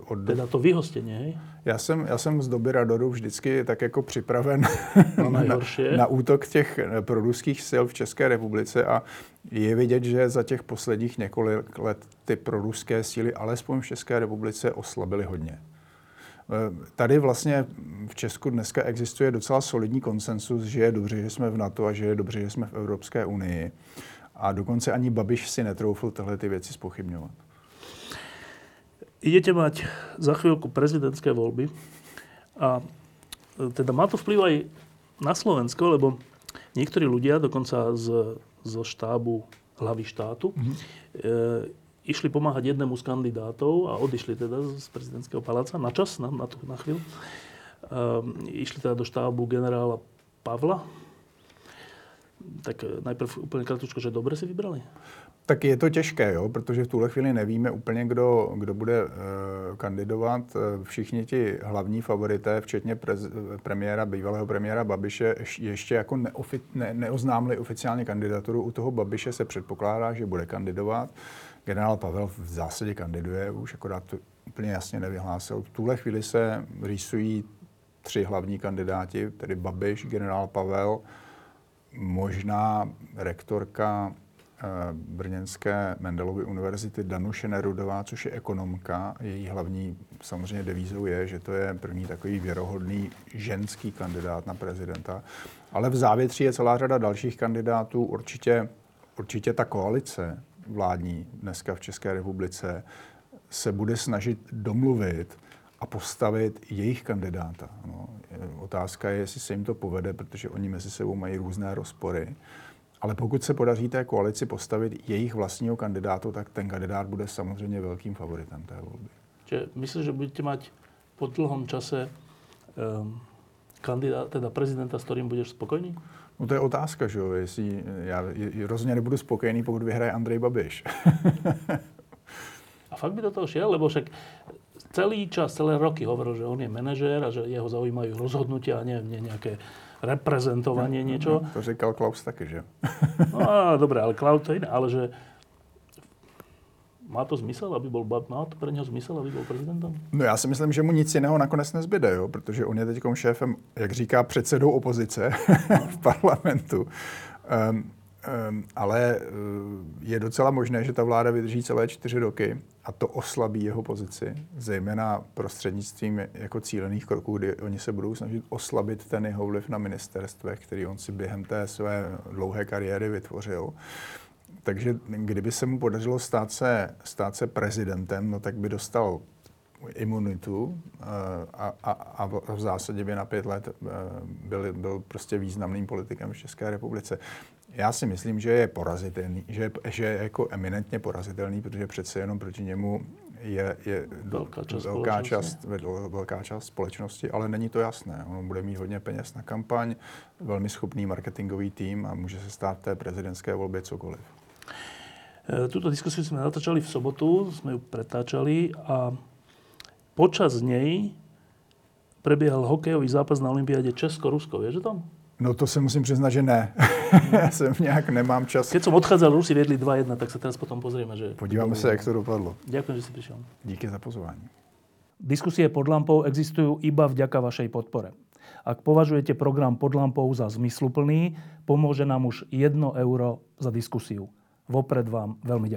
[SPEAKER 1] od... Teda to vyhostění, hej?
[SPEAKER 2] Já jsem, já jsem z doby Radoru vždycky tak jako připraven no, na, na útok těch eh, proruských sil v České republice a je vidět, že za těch posledních několik let ty proruské síly, alespoň v České republice, oslabily hodně. Eh, tady vlastně v Česku dneska existuje docela solidní konsensus, že je dobře, že jsme v NATO a že je dobře, že jsme v Evropské unii. A dokonce ani Babiš si netroufl tyhle ty věci spochybňovat.
[SPEAKER 1] Idete mať za chvíľku prezidentské voľby a e, teda má to vplyv aj na Slovensko, lebo niektorí ľudia, dokonca z, zo štábu hlavy štátu, mm-hmm. e, išli pomáhať jednému z kandidátov a odišli teda z prezidentského paláca na čas, na, na, tú, na chvíľu. E, išli teda do štábu generála Pavla, tak eh, najprv úplně kratučko, že dobře si vybrali?
[SPEAKER 2] Tak je to těžké, jo, protože v tuhle chvíli nevíme úplně, kdo, kdo bude uh, kandidovat. Eh, všichni ti hlavní favorité, včetně prez, premiéra, bývalého premiéra Babiše, ještě jako neofi, ne, neoznámili oficiálně kandidaturu. U toho Babiše se předpokládá, že bude kandidovat. Generál Pavel v zásadě kandiduje, už akorát to úplně jasně nevyhlásil. V tuhle chvíli se rýsují tři hlavní kandidáti, tedy Babiš, generál Pavel, možná rektorka eh, Brněnské Mendelovy univerzity Danuše Nerudová, což je ekonomka. Její hlavní samozřejmě devízou je, že to je první takový věrohodný ženský kandidát na prezidenta. Ale v závětří je celá řada dalších kandidátů. Určitě, určitě ta koalice vládní dneska v České republice se bude snažit domluvit a postavit jejich kandidáta. No, otázka je, jestli se jim to povede, protože oni mezi sebou mají různé rozpory. Ale pokud se podaří té koalici postavit jejich vlastního kandidátu, tak ten kandidát bude samozřejmě velkým favoritem té volby.
[SPEAKER 1] Čiže myslíš, že budete mít po dlhom čase um, kandidát, teda prezidenta, s kterým budeš spokojný?
[SPEAKER 2] No to je otázka, že jo, jestli já rozhodně nebudu spokojený, pokud vyhraje Andrej Babiš.
[SPEAKER 1] A fakt by do toho šiel, lebo však celý čas, celé roky hovoril, že on je manažér a že jeho zaujímajú rozhodnutia a nie, nie nejaké reprezentovanie niečo.
[SPEAKER 2] To říkal Klaus taky, že?
[SPEAKER 1] No dobre, ale Klaus to iné, ale že má to zmysel, aby bol, má to pre něho zmysel, aby byl prezidentem?
[SPEAKER 2] No já si myslím, že mu nic jiného nakonec nezbyde, jo? protože on je teď šéfem, jak říká, předsedou opozice v parlamentu. Um, ale je docela možné, že ta vláda vydrží celé čtyři roky a to oslabí jeho pozici, zejména prostřednictvím jako cílených kroků, kdy oni se budou snažit oslabit ten jeho vliv na ministerstvech, který on si během té své dlouhé kariéry vytvořil. Takže kdyby se mu podařilo stát se, stát se prezidentem, no tak by dostal imunitu eh, a, a, a v zásadě by na pět let eh, byl, byl prostě významným politikem v České republice. Já si myslím, že je porazitelný, že, že je jako eminentně porazitelný, protože přece jenom proti němu je, je
[SPEAKER 1] velká část,
[SPEAKER 2] velká, část, velká část společnosti, ale není to jasné. On bude mít hodně peněz na kampaň, velmi schopný marketingový tým a může se stát té prezidentské volbě cokoliv.
[SPEAKER 1] E, Tuto diskusiu sme natáčali v sobotu, sme ju pretáčali a počas nej prebiehal hokejový zápas na Olympiáde Česko-Rusko. Vieš o tom?
[SPEAKER 2] No to se musím přiznat, že ne. Já jsem nějak nemám čas.
[SPEAKER 1] Keď som odchádzal, Rusi viedli 2-1, tak sa teraz potom pozrieme. Že...
[SPEAKER 2] Podíváme se, jak to dopadlo.
[SPEAKER 1] Ďakujem, že si prišiel.
[SPEAKER 2] Díky za pozvání.
[SPEAKER 1] Diskusie pod lampou existujú iba vďaka vašej podpore. Ak považujete program pod lampou za zmysluplný, pomôže nám už 1 euro za diskusiu. Vopred vám veľmi ďakujem.